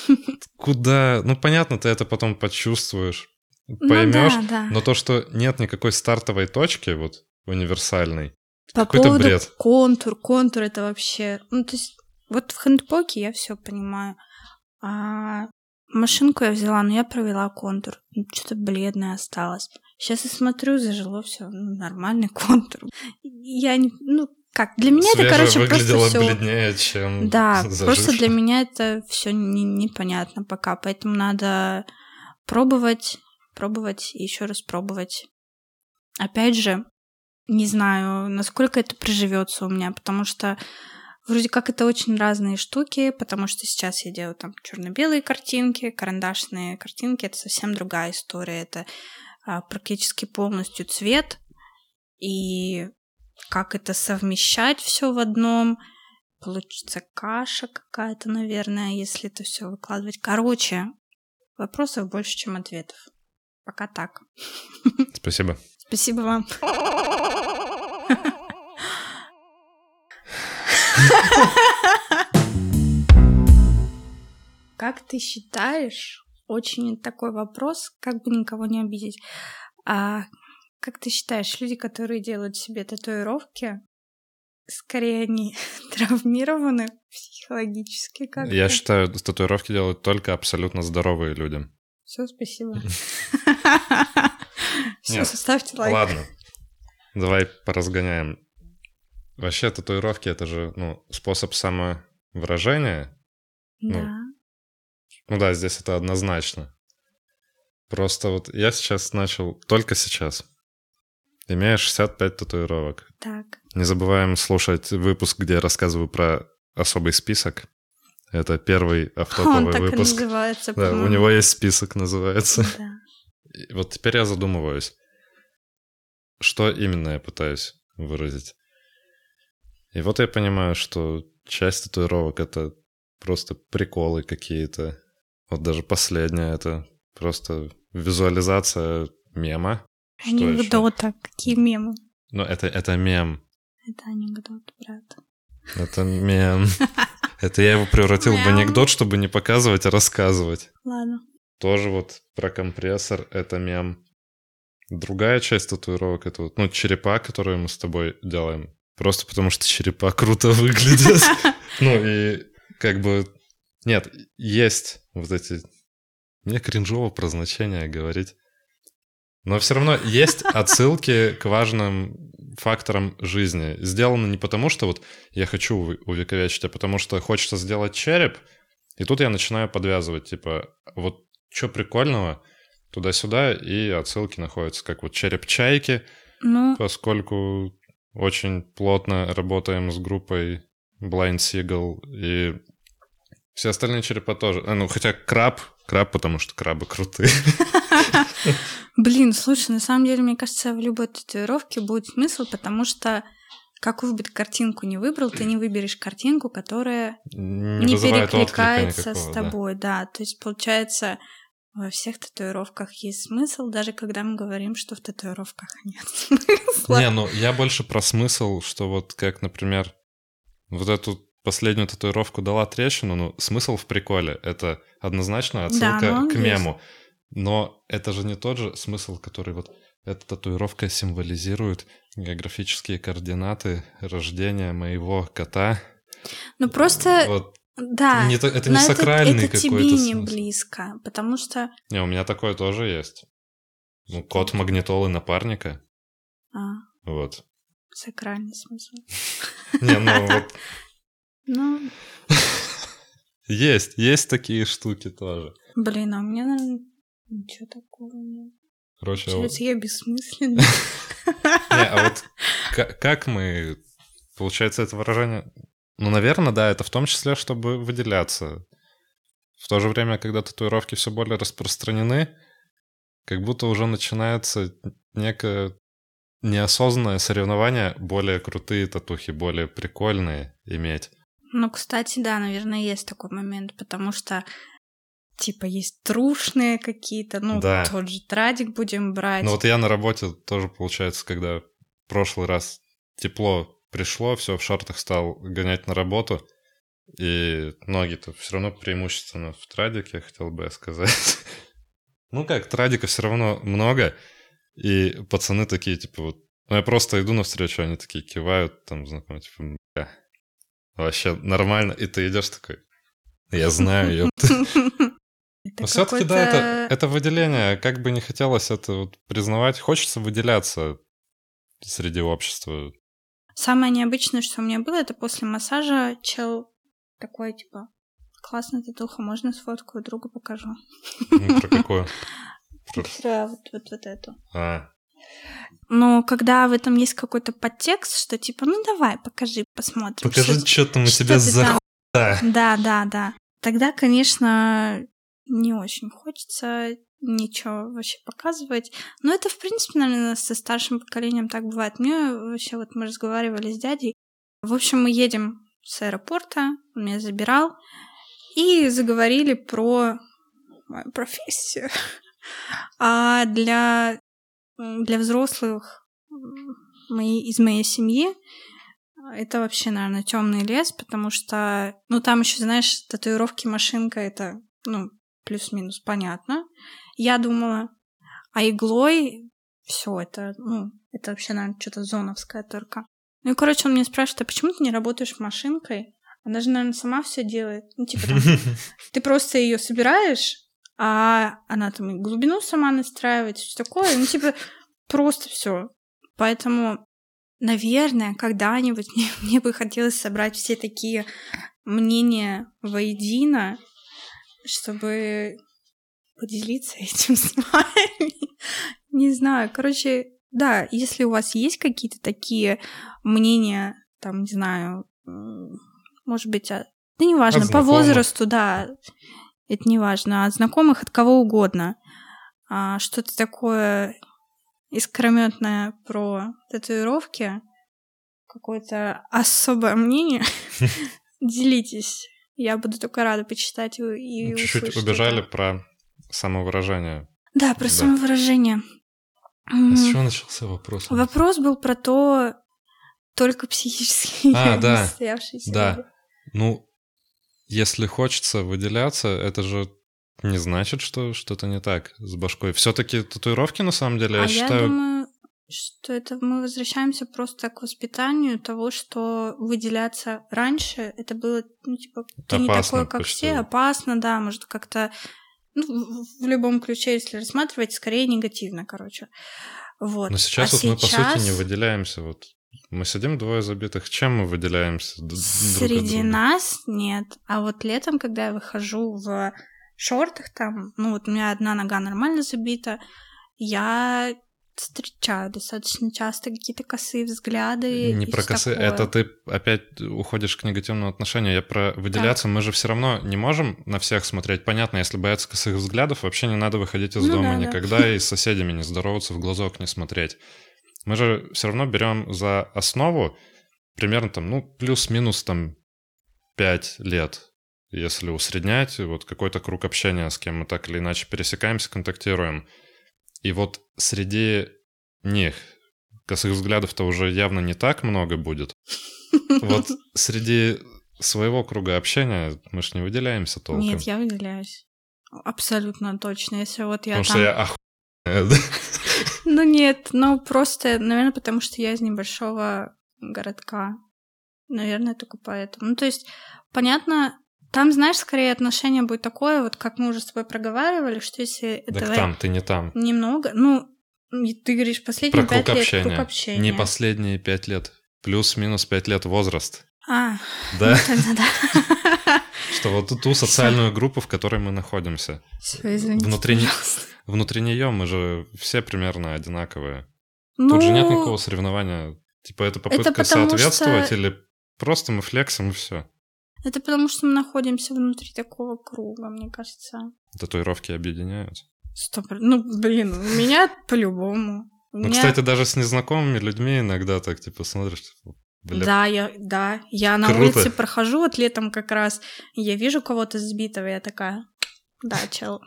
[LAUGHS] куда? Ну, понятно, ты это потом почувствуешь, поймешь, ну, да, да. но то, что нет никакой стартовой точки, вот, универсальной, по поводу бред. контур, контур это вообще... Ну, то есть, вот в хендпоке я все понимаю. А машинку я взяла, но я провела контур. Ну, что-то бледное осталось. Сейчас я смотрю, зажило все, ну, нормальный [LAUGHS] контур. Я не... Ну, как? Для меня Свежее это, короче, просто все... бледнее, чем Да, зажившее. просто для меня это все не, непонятно пока, поэтому надо пробовать, пробовать и еще раз пробовать. Опять же, не знаю, насколько это приживется у меня, потому что вроде как это очень разные штуки, потому что сейчас я делаю там черно-белые картинки, карандашные картинки, это совсем другая история, это а, практически полностью цвет, и как это совмещать все в одном, получится каша какая-то, наверное, если это все выкладывать. Короче, вопросов больше, чем ответов. Пока так. Спасибо. Спасибо вам. [LAUGHS] [LAUGHS] Как ты считаешь, очень такой вопрос, как бы никого не обидеть, а как ты считаешь, люди, которые делают себе татуировки, скорее они [LAUGHS] травмированы психологически как Я считаю, татуировки делают только абсолютно здоровые люди. Все, спасибо. [LAUGHS] Все, ставьте лайк. Ладно, давай поразгоняем. Вообще татуировки это же ну, способ самовыражения. Ну, да. Ну, ну да, здесь это однозначно. Просто вот я сейчас начал, только сейчас, имея 65 татуировок. Так. Не забываем слушать выпуск, где я рассказываю про особый список. Это первый [LAUGHS] автоповый Он так выпуск. И называется, да, у него есть список, называется. Да. И вот теперь я задумываюсь, что именно я пытаюсь выразить. И вот я понимаю, что часть татуировок — это просто приколы какие-то. Вот даже последняя — это просто визуализация мема. Анекдота. Какие мемы? Ну, это, это мем. Это анекдот, брат. Это мем. Это я его превратил в анекдот, чтобы не показывать, а рассказывать. Ладно. Тоже вот про компрессор, это мем. Другая часть татуировок, это вот, ну, черепа, которые мы с тобой делаем. Просто потому что черепа круто выглядят. [LAUGHS] Ну и как бы... Нет, есть вот эти... Мне кринжово про значения говорить. Но все равно есть отсылки к важным факторам жизни. Сделано не потому, что вот я хочу увековечить, а потому что хочется сделать череп, и тут я начинаю подвязывать, типа, вот что прикольного, туда-сюда, и отсылки находятся, как вот череп чайки, ну... поскольку очень плотно работаем с группой Blind Seagull и все остальные черепа тоже. А, ну, хотя краб, краб, потому что крабы крутые. [LAUGHS] Блин, слушай, на самом деле, мне кажется, в любой татуировке будет смысл, потому что какую бы ты картинку не выбрал, ты не выберешь картинку, которая не, не перекликается с тобой, да. да. То есть, получается, во всех татуировках есть смысл, даже когда мы говорим, что в татуировках нет [LAUGHS] смысла. Не, ну я больше про смысл, что вот как, например, вот эту последнюю татуировку дала трещину, ну смысл в приколе. Это однозначно отсылка да, к мему. Есть. Но это же не тот же смысл, который вот эта татуировка символизирует географические координаты рождения моего кота. Ну просто вот да, не, это не сакральный это, это какой-то тебе не смысл. близко, потому что... Не, у меня такое тоже есть. Ну, код магнитолы напарника. А. Вот. Сакральный смысл. Не, ну вот... [LAUGHS] Ну... Есть, есть такие штуки тоже. Блин, а у меня, наверное, ничего такого нет. Короче, Получается, я бессмысленна. [LAUGHS] Не, а вот как мы... Получается, это выражение ну, наверное, да, это в том числе, чтобы выделяться. В то же время, когда татуировки все более распространены, как будто уже начинается некое неосознанное соревнование более крутые татухи, более прикольные иметь. Ну, кстати, да, наверное, есть такой момент, потому что типа есть трушные какие-то, ну, Да. тот же традик будем брать. Ну вот я на работе тоже, получается, когда в прошлый раз тепло пришло, все в шортах стал гонять на работу, и ноги-то все равно преимущественно в традике, хотел бы я сказать. [LAUGHS] Ну как, традика все равно много, и пацаны такие, типа, вот, ну я просто иду навстречу, они такие кивают, там, знакомые, типа, бля, вообще нормально, и ты идешь такой, я знаю, ёпта. [LAUGHS] Но все-таки, да, это, это выделение. Как бы не хотелось это вот признавать, хочется выделяться среди общества. Самое необычное, что у меня было, это после массажа чел такой, типа, классная татуха, можно сфоткаю, другу покажу. Про какую? [LAUGHS] Про- вот, вот, вот эту. А, Но когда в этом есть какой-то подтекст, что типа, ну давай, покажи, посмотрим. покажи, что- что там у тебя за там-. Да, да, да. Тогда, конечно, не очень хочется ничего вообще показывать. Но это, в принципе, наверное, со старшим поколением так бывает. Мне вообще, вот мы разговаривали с дядей. В общем, мы едем с аэропорта, он меня забирал, и заговорили про мою профессию. [LAUGHS] А для, для взрослых мои, из моей семьи это вообще, наверное, темный лес, потому что, ну, там еще, знаешь, татуировки машинка это, ну, плюс-минус понятно. Я думала, а иглой все это, ну, это вообще, наверное, что-то зоновское только. Ну и, короче, он меня спрашивает, а почему ты не работаешь машинкой? Она же, наверное, сама все делает. Ну, типа там, [LAUGHS] ты просто ее собираешь, а она там и глубину сама настраивает, все такое. Ну, типа, просто все. Поэтому, наверное, когда-нибудь мне, [LAUGHS] мне бы хотелось собрать все такие мнения воедино, чтобы поделиться этим с вами. Не знаю. Короче, да, если у вас есть какие-то такие мнения, там, не знаю, может быть, а- да неважно, От по знакомых. возрасту, да, это не важно, от знакомых, от кого угодно. А, что-то такое искрометное про татуировки, какое-то особое мнение, [LAUGHS] делитесь. Я буду только рада почитать и, Чуть-чуть убежали про самовыражение. Да, про Да. самовыражение. А с чего начался вопрос? Вопрос был про то, только психически А, [LAUGHS] да. несостоявшиеся Да. люди. Ну, если хочется выделяться, это же не значит, что что-то не так с башкой. Все-таки татуировки, на самом деле, а я считаю... я думаю, что это мы возвращаемся просто к воспитанию того, что выделяться раньше это было, ну, типа, ты не Опасно такой, как почти. все, опасно, да, может, как-то ну, в- любом ключе, если рассматривать, скорее негативно, короче. Вот. Но сейчас А вот мы, по сути, не сейчас выделяемся. Вот мы сидим двое забитых. Чем мы выделяемся друг Среди друга? нас нет. А вот летом, когда я выхожу в шортах там, ну вот у меня одна нога нормально забита, я встречаю достаточно часто какие-то косые взгляды. Не и про косы, такое. это ты опять уходишь к негативному отношению. Я про выделяться, мы же все равно не можем на всех смотреть. Понятно, если бояться косых взглядов, вообще не надо выходить из Ну дома да, да. никогда и с [LAUGHS] соседями не здороваться, в глазок не смотреть. Мы же все равно берем за основу примерно там, ну, плюс-минус там 5 лет. Если усреднять, вот какой-то круг общения, с кем мы так или иначе пересекаемся, контактируем. И вот среди них косых взглядов-то уже явно не так много будет. [LAUGHS] Вот среди своего круга общения мы ж не выделяемся толком. Нет, я выделяюсь. Абсолютно точно. Если вот я Потому там... что я охуенная. [LAUGHS] Ну нет, ну просто, наверное, потому что я из небольшого городка. Наверное, только поэтому. Ну, то есть, понятно, там, знаешь, скорее отношение будет такое, вот как мы уже с тобой проговаривали, что если Так там, ты не там. немного, ну, ты говоришь, последние Про пять лет общения. круг общения. Не последние пять лет. Плюс-минус пять лет возраст. А, Да? ну да. [LAUGHS] Что вот ту- социальную группу, в которой мы находимся. Все, извините, Внутри нее мы же все примерно одинаковые. Тут же нет Ну, никакого соревнования. Типа это попытка соответствовать что- или просто мы флексим и все. Это потому, что мы находимся внутри такого круга, мне кажется. Татуировки объединяют. Стоп, ну, блин, у меня по-любому. Ну, кстати, даже с незнакомыми людьми иногда так, типа, смотришь, типа, Бля, Да, я, да, я на Круто. улице прохожу вот летом как раз, я вижу кого-то сбитого, я такая, да, чел.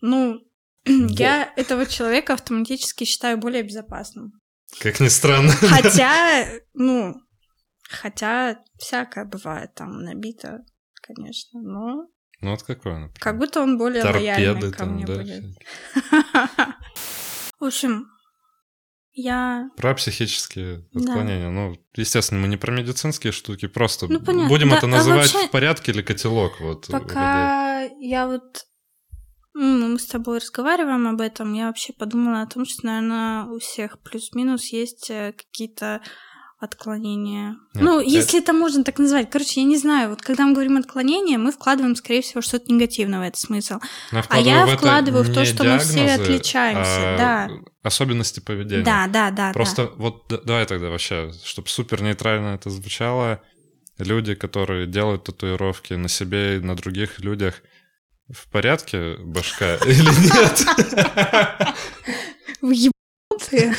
Ну, я этого человека автоматически считаю более безопасным. Как ни странно. Хотя, ну, хотя всякое бывает там набито, конечно, но Ну вот какой он? как будто он более лояльный Торпеды ко там, мне да? будет. [LAUGHS] В общем, я... Про психические Да. отклонения. Ну, естественно, мы не про медицинские штуки, просто Ну, понятно. будем Да, это а называть вообще- в порядке или котелок. Вот. Пока я вот... ну, мы с тобой разговариваем об этом, я вообще подумала о том, что, наверное, у всех плюс-минус есть э, какие-то отклонения. Нет, ну, это- если это можно так назвать. Короче, я не знаю. Вот когда мы говорим отклонение, мы вкладываем, скорее всего, что-то негативное в этот смысл. Но А я в вкладываю в то, что мы все диагнозы, отличаемся, а да. Особенности поведения. Да, да, да. Просто вот д- давай тогда вообще, чтобы супер нейтрально это звучало, люди, которые делают татуировки на себе и на других людях, в порядке башка [LAUGHS] или нет? [LAUGHS] да. Ебанутые.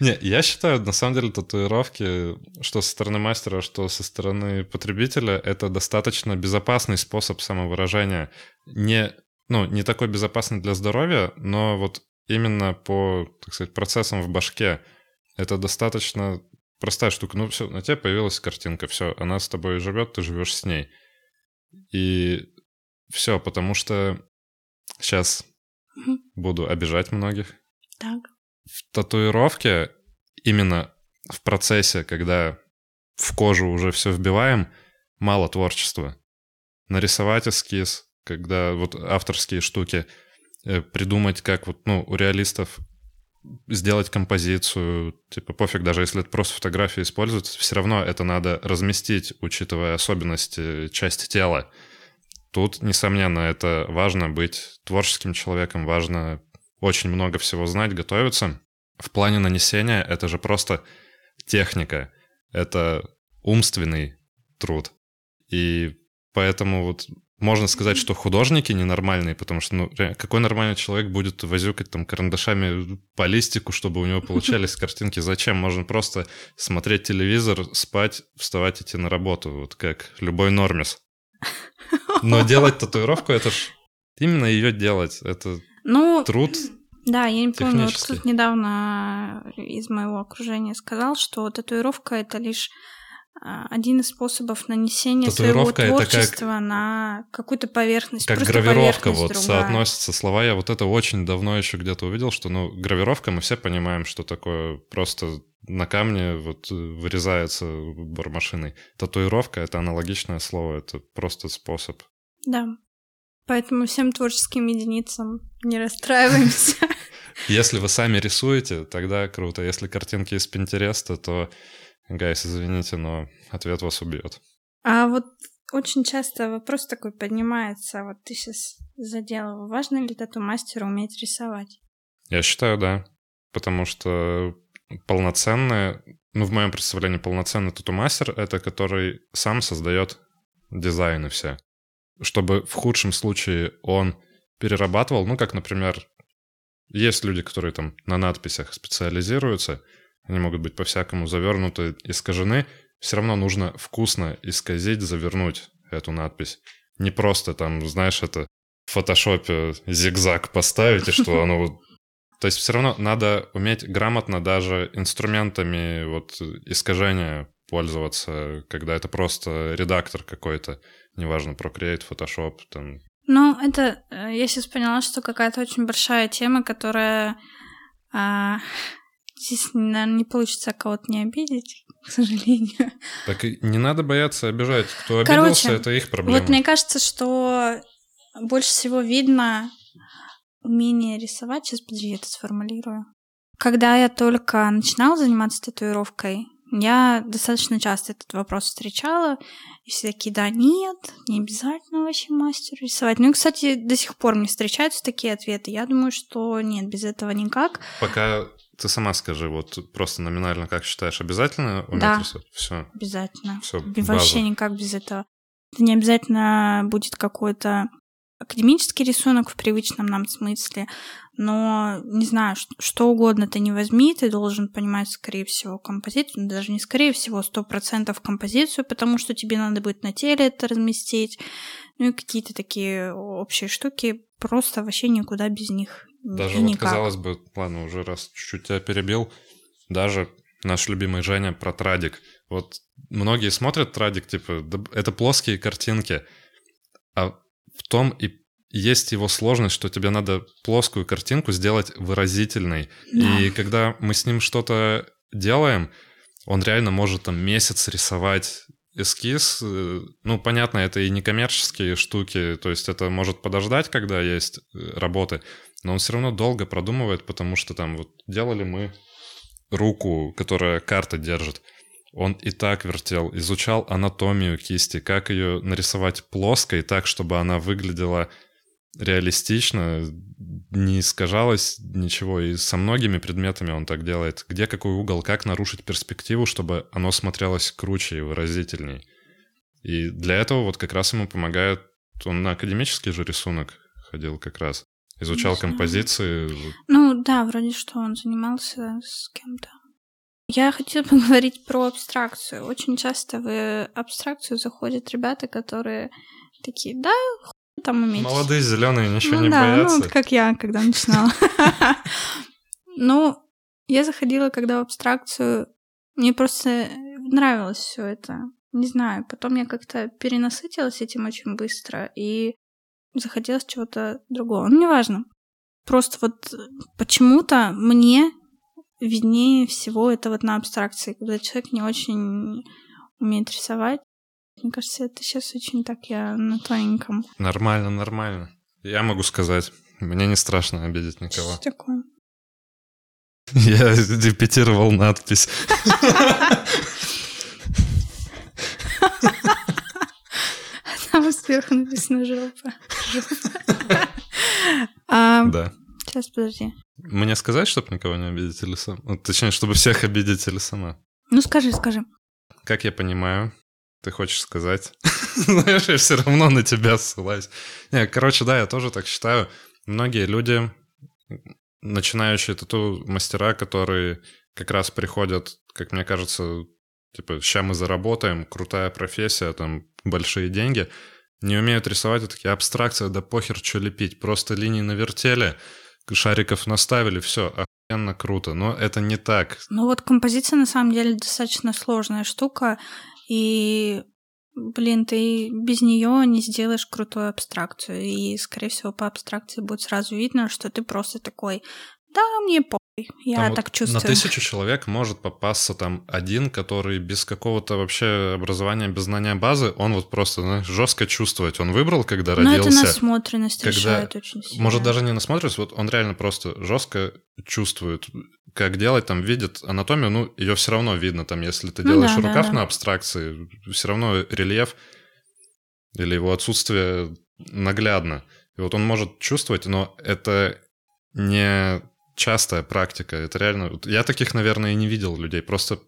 Не, я считаю, на самом деле, татуировки, что со стороны мастера, что со стороны потребителя, это достаточно безопасный способ самовыражения. Не, ну, не такой безопасный для здоровья, но вот именно по, так сказать, процессам в башке это достаточно простая штука. Ну, все, на тебе появилась картинка, все, она с тобой живет, ты живешь с ней. И все, потому что сейчас буду обижать многих Так. В татуировке именно в процессе, когда в кожу уже все вбиваем, мало творчества. Нарисовать эскиз, когда вот авторские штуки, э, придумать, как вот, ну, у реалистов сделать композицию, типа пофиг, даже если это просто фотографии используют, все равно это надо разместить, учитывая особенности части тела. Тут, несомненно, это важно быть творческим человеком, важно очень много всего знать, готовиться. В плане нанесения это же просто техника, это умственный труд. И поэтому вот можно сказать, что художники ненормальные, потому что ну, какой нормальный человек будет возюкать там карандашами по листику, чтобы у него получались [LAUGHS] картинки? Зачем? Можно просто смотреть телевизор, спать, вставать, идти на работу, вот как любой нормис. Но делать татуировку, это ж именно ее делать. Это Ну, труд Да, я не помню, вот кто-то недавно из моего окружения сказал, что татуировка это лишь а, один из способов нанесения Татуировка своего это как- творчества на какую-то поверхность. как гравировка поверхность вот другая. соотносятся слова. Я вот это очень давно еще где-то увидел, что, ну, гравировка, мы все понимаем, что такое просто на камне вот э, вырезается бормашиной. Татуировка — это аналогичное слово, это просто способ. Да. Поэтому всем творческим единицам не расстраиваемся. [LAUGHS] Если вы сами рисуете, тогда круто. Если картинки из Пинтереста, то, гайс, извините, но ответ вас убьет. А вот очень часто вопрос такой поднимается, вот ты сейчас задела, важно ли тату-мастеру уметь рисовать? Я считаю, да. Потому что полноценный, ну, в моем представлении, полноценный тату-мастер — это который сам создает дизайны все. Чтобы в худшем случае он перерабатывал, ну, как, например, есть люди, которые там на надписях специализируются, они могут быть по-всякому завернуты, искажены, все равно нужно вкусно исказить, завернуть эту надпись. Не просто там, знаешь, это в фотошопе зигзаг поставить, и что оно то есть все равно надо уметь грамотно даже инструментами вот искажения пользоваться, когда это просто редактор какой-то, неважно, Procreate, Photoshop, там. Ну, это э, я сейчас поняла, что какая-то очень большая тема, которая а, здесь, наверное, не получится кого-то не обидеть, к сожалению. Так и не надо бояться обижать. Кто Короче, обиделся, это их проблема. Вот мне кажется, что больше всего видно умение рисовать. Сейчас, подожди, я это сформулирую. Когда я только начинала заниматься татуировкой, я достаточно часто этот вопрос встречала, и все такие, да, нет, не обязательно вообще мастеру рисовать. Ну и, кстати, до сих пор мне встречаются такие ответы. Я думаю, что нет, без этого никак. Пока ты сама скажи, вот просто номинально как считаешь, обязательно уметь Да. рисовать? Все. Обязательно. Всё, И Вообще база. никак без этого. Это не обязательно будет какой-то академический рисунок в привычном нам смысле, но, не знаю, что угодно ты не возьми, ты должен понимать, скорее всего, композицию, ну, даже не скорее всего, сто процентов композицию, потому что тебе надо будет на теле это разместить, ну и какие-то такие общие штуки, просто вообще никуда без них. Даже вот, казалось бы, ладно, уже раз чуть-чуть тебя перебил, даже наш любимый Женя про традик. Вот многие смотрят традик, типа, это плоские картинки, а в том и есть его сложность, что тебе надо плоскую картинку сделать выразительной. Да. И когда мы с ним что-то делаем, он реально может там месяц рисовать эскиз. Э, ну, понятно, это и некоммерческие штуки, то есть это может подождать, когда есть э, работы, но он все равно долго продумывает, потому что там вот делали мы руку, которая карта держит. Он и так вертел, изучал анатомию кисти, как ее нарисовать плоской так, чтобы она выглядела реалистично, не искажалось ничего. И со многими предметами он так делает. Где какой угол, как нарушить перспективу, чтобы оно смотрелось круче и выразительней. И для этого вот как раз ему помогает... Он на академический же рисунок ходил как раз. Изучал композиции. Ну да, вроде что он занимался с кем-то. Я хотела [LAUGHS] поговорить про абстракцию. Очень часто в абстракцию заходят ребята, которые такие, да, там уметь. Молодые, зеленые, ничего ну, не да, боятся. Ну, вот как я, когда начинала. [LAUGHS] Ну, я заходила, когда в абстракцию. Мне просто нравилось все это. Не знаю, потом я как-то перенасытилась этим очень быстро и захотелось чего-то другого. Ну, неважно. Просто вот почему-то мне виднее всего это вот на абстракции, когда человек не очень умеет рисовать. Мне кажется, это сейчас очень так я на тоненьком. Нормально, нормально. Я могу сказать, мне не страшно обидеть никого. Что такое? [LAUGHS] Я репетировал надпись. [LAUGHS] Там сверху написано жопа. [LAUGHS] А, да. Сейчас, подожди. Мне сказать, чтобы никого не обидеть или сам? Точнее, чтобы всех обидеть или сама? Ну, скажи, скажи. Как я понимаю, ты хочешь сказать? [LAUGHS] Знаешь, я все равно на тебя ссылаюсь. Не, короче, да, я тоже так считаю. Многие люди, начинающие тату-мастера, которые как раз приходят, как мне кажется, типа, сейчас мы заработаем, крутая профессия, там, большие деньги, не умеют рисовать, и такие, абстракция, да похер, что лепить, просто линии навертели, шариков наставили, все, охуенно круто, но это не так. Ну вот композиция на самом деле достаточно сложная штука, и, блин, ты без нее не сделаешь крутую абстракцию. И, скорее всего, по абстракции будет сразу видно, что ты просто такой, да, мне по я там так чувствую. На тысячу человек может попасться там один, который без какого-то вообще образования, без знания базы, он вот просто знаешь, жестко чувствовать. Он выбрал, когда Но родился. Но это насмотренность когда, решает очень сильно. Может, даже не насмотренность, вот он реально просто жестко чувствует, как делать, там видит анатомию, ну, ее все равно видно, там, если ты ну, делаешь да, рукав да, да. на абстракции, все равно рельеф или его отсутствие наглядно. И вот он может чувствовать, но это не частая практика. Это реально... Я таких, наверное, и не видел людей. Просто,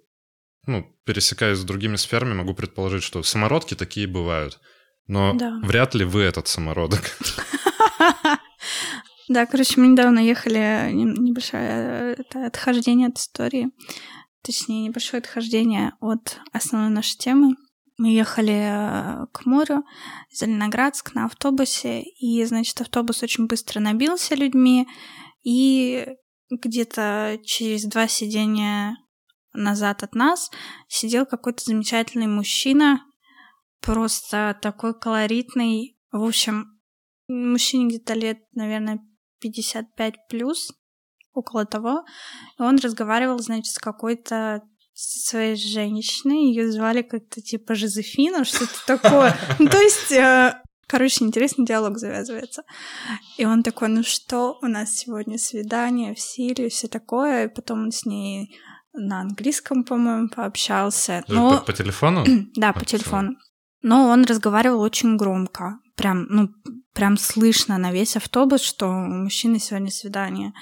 ну, пересекаясь с другими сферами, могу предположить, что самородки такие бывают. Но да. вряд ли вы этот самородок. [LAUGHS] Да, короче, мы недавно ехали, небольшое это отхождение от истории, точнее, небольшое отхождение от основной нашей темы. Мы ехали э, к морю, Зеленоградск на автобусе, и, значит, автобус очень быстро набился людьми, и где-то через два сидения назад от нас сидел какой-то замечательный мужчина, просто такой колоритный. В общем, мужчине где-то лет, наверное, 55 плюс, около того. И он разговаривал, значит, с какой-то своей женщиной. Ее звали как-то типа Жозефина, что-то такое. [LAUGHS] Ну, то есть э, Короче, интересный диалог завязывается. И он такой, ну что, у нас сегодня свидание в Сирии, все такое. И потом он с ней на английском, по-моему, пообщался. Но... По, по телефону? [CLEARS THROAT] да, по телефону. Но он разговаривал очень громко. Прям, ну, прям слышно на весь автобус, что у мужчины сегодня свидание.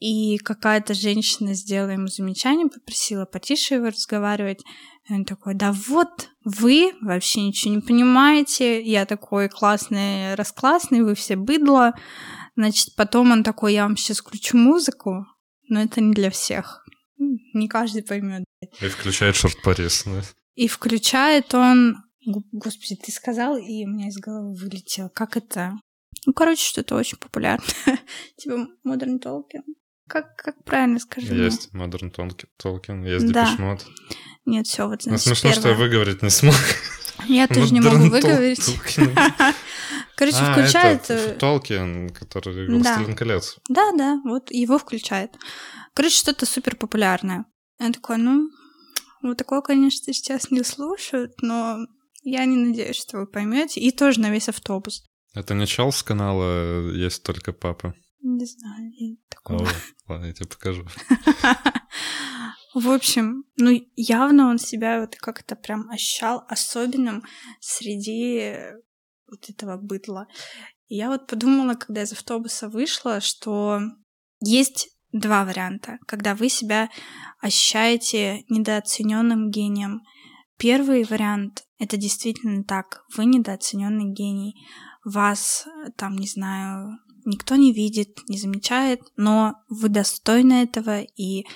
и какая-то женщина сделала ему замечание, попросила потише его разговаривать. И он такой, да вот, вы вообще ничего не понимаете, я такой классный, расклассный, вы все быдло. Значит, потом он такой, я вам сейчас включу музыку, но это не для всех. Не каждый поймет. И включает шорт Парис, да? И включает он... Господи, ты сказал, и у меня из головы вылетело. Как это? Ну, короче, что-то очень популярное. [LAUGHS] типа Modern Talking. Как, как правильно скажи Есть мне? Modern Talking, есть да. Depeche Mode. Нет, все, вот значит, Ну, смешно, первое. что я выговорить не смог. Я тоже не могу выговорить. [LAUGHS] Короче, а, включает... Это Толкин, который «Властелин колец». Да, да, вот его включает. Короче, что-то супер популярное. Я такой, ну, вот такое, конечно, сейчас не слушают, но я не надеюсь, что вы поймете. И тоже на весь автобус. Это не чел с канала «Есть только папа»? Не знаю, я такого. Ладно, я тебе покажу. [LAUGHS] В общем, ну явно он себя вот как-то прям ощущал особенным среди вот этого быдла. И я вот подумала, когда из автобуса вышла, что есть два варианта, когда вы себя ощущаете недооцененным гением. Первый вариант — это действительно так, вы недооцененный гений. Вас, там, не знаю, никто не видит, не замечает, но вы достойны этого, и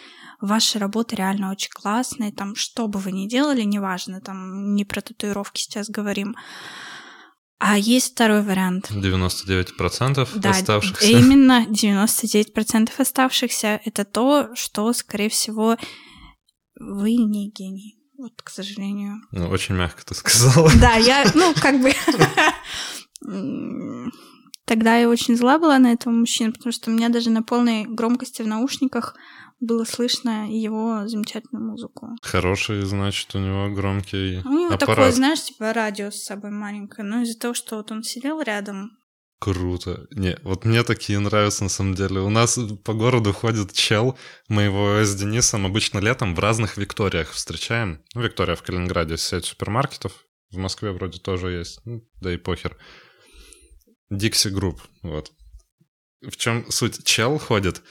ваша работа реально очень классная, там, что бы вы ни делали, неважно, там, не про татуировки сейчас говорим, а есть второй вариант. 99% да, оставшихся. Именно 99% оставшихся — это то, что, скорее всего, вы не гений. Вот, к сожалению. Ну, очень мягко ты сказала. Да, я, ну, как бы... [LAUGHS] Тогда я очень зла была на этого мужчину, потому что у меня даже на полной громкости в наушниках было слышно его замечательную музыку. Хороший, значит, у него громкий У него аппарат. такое, знаешь, типа радио с собой маленькое. Но из-за того, что вот он сидел рядом, Круто. Не, вот мне такие нравятся на самом деле. У нас по городу ходит чел, мы его с Денисом обычно летом в разных Викториях встречаем. Ну, Виктория в Калининграде, сеть супермаркетов. В Москве вроде тоже есть, ну, да и похер. Дикси Групп, вот. В чем суть? Чел ходит,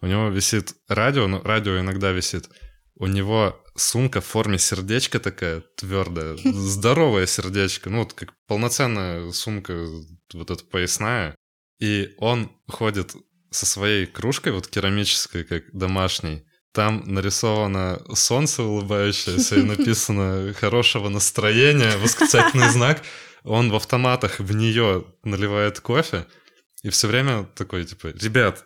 у него висит радио, но радио иногда висит. У него сумка в форме сердечка такая твердая, [LAUGHS] здоровое сердечко, ну вот как полноценная сумка, вот эта поясная. И он ходит со своей кружкой, вот керамической, как домашней. Там нарисовано солнце улыбающееся и написано «хорошего настроения», восклицательный знак. Он в автоматах в нее наливает кофе и все время такой, типа, «Ребят, ну,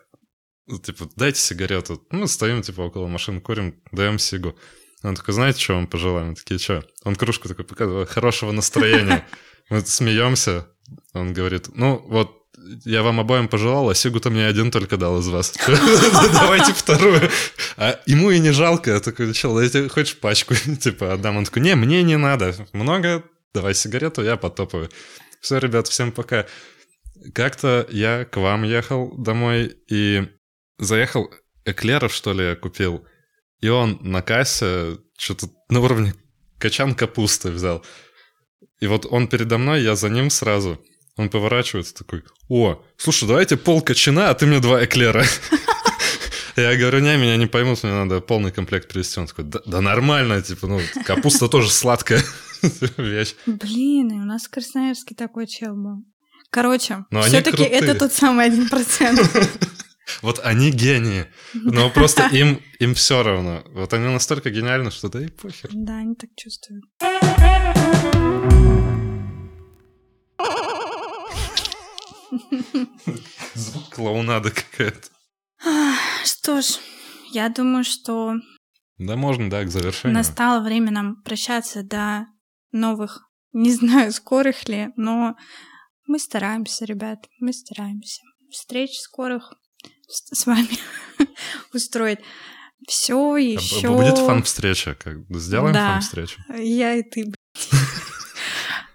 типа, дайте сигарету. Мы стоим, типа, около машин, курим, даем сигу. Он такой, знаете, что вам пожелаем? Мы такие, что? Он кружку такой показывает, хорошего настроения. [LAUGHS] Мы смеемся. Он говорит, ну, вот я вам обоим пожелал, а Сигу-то мне один только дал из вас. [LAUGHS] [LAUGHS] Давайте вторую. А ему и не жалко. Я такой, чел, дайте хочешь пачку? Типа, отдам. Он такой, не, мне не надо. Много, давай сигарету, я потопаю. Все, ребят, всем пока. Как-то я к вам ехал домой, и заехал, эклеров, что ли, я купил. И он на кассе что-то на уровне качан капусты взял. И вот он передо мной, я за ним сразу. Он поворачивается такой, о, слушай, давайте пол качана, а ты мне два эклера. [LAUGHS] Я говорю, не, меня не поймут, мне надо полный комплект привезти. Он такой, да, да нормально, типа, ну, капуста тоже сладкая [LAUGHS] вещь. Блин, и у нас в Красноярске такой чел был. Короче, все-таки это тот самый один процент. [LAUGHS] Вот они гении, [LAUGHS] но просто им, им все равно. Вот они настолько гениальны, что да и похер. Да, они так чувствуют. [LAUGHS] Звук клоунада какая-то. Что ж, я думаю, что... Да, можно, да, к завершению. Настало время нам прощаться до новых, не знаю, скорых ли, но мы стараемся, ребят, мы стараемся. Встреч скорых с вами [LAUGHS] устроить. Все еще. Будет фан-встреча. Как... Сделаем да. фан-встречу. Я и ты,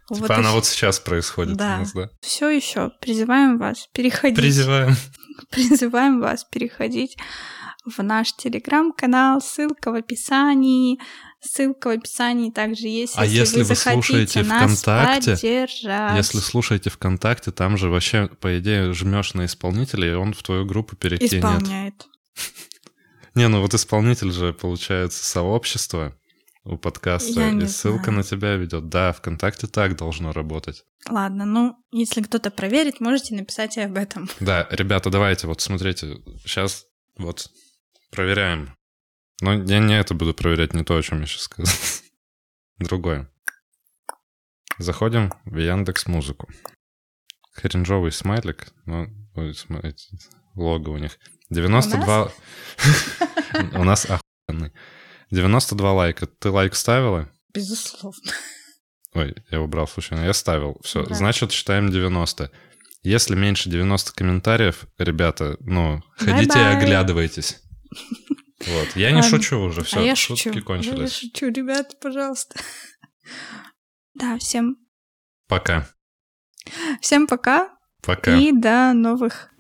[LAUGHS] Типа она вот сейчас происходит да. у нас, да? Все еще призываем вас переходить. Призываем. [LAUGHS] Призываем вас переходить в наш телеграм-канал, ссылка в описании. Ссылка в описании также есть, а если, вы, вы слушаете ВКонтакте, поддержать. если слушаете ВКонтакте, там же вообще, по идее, жмешь на исполнителя, и он в твою группу перекинет. Исполняет. [LAUGHS] Не, ну вот исполнитель же, получается, сообщество у подкаста, Я и ссылка знаю. на тебя ведет. Да, ВКонтакте так должно работать. Ладно, ну, если кто-то проверит, можете написать и об этом. Да, ребята, давайте, вот смотрите, сейчас вот проверяем. Но я не это буду проверять, не то, о чем я сейчас сказал. [LAUGHS] Другое. Заходим в Яндекс Музыку. Кринжовый смайлик, ну, ой, смотрите, лого у них. 92... [LAUGHS] У нас охуенный. 92 лайка. Ты лайк ставила? Безусловно. Ой, я убрал случайно. Я ставил. Все, Да. значит, считаем 90. Если меньше 90 комментариев, ребята, ну, ходите и Bye-bye. оглядывайтесь. Вот. Я не Ладно. шучу уже, все, а я шутки шучу. Я кончились. шучу, ребята, пожалуйста. [LAUGHS] Да, всем, Пока. всем пока Пока. и до новых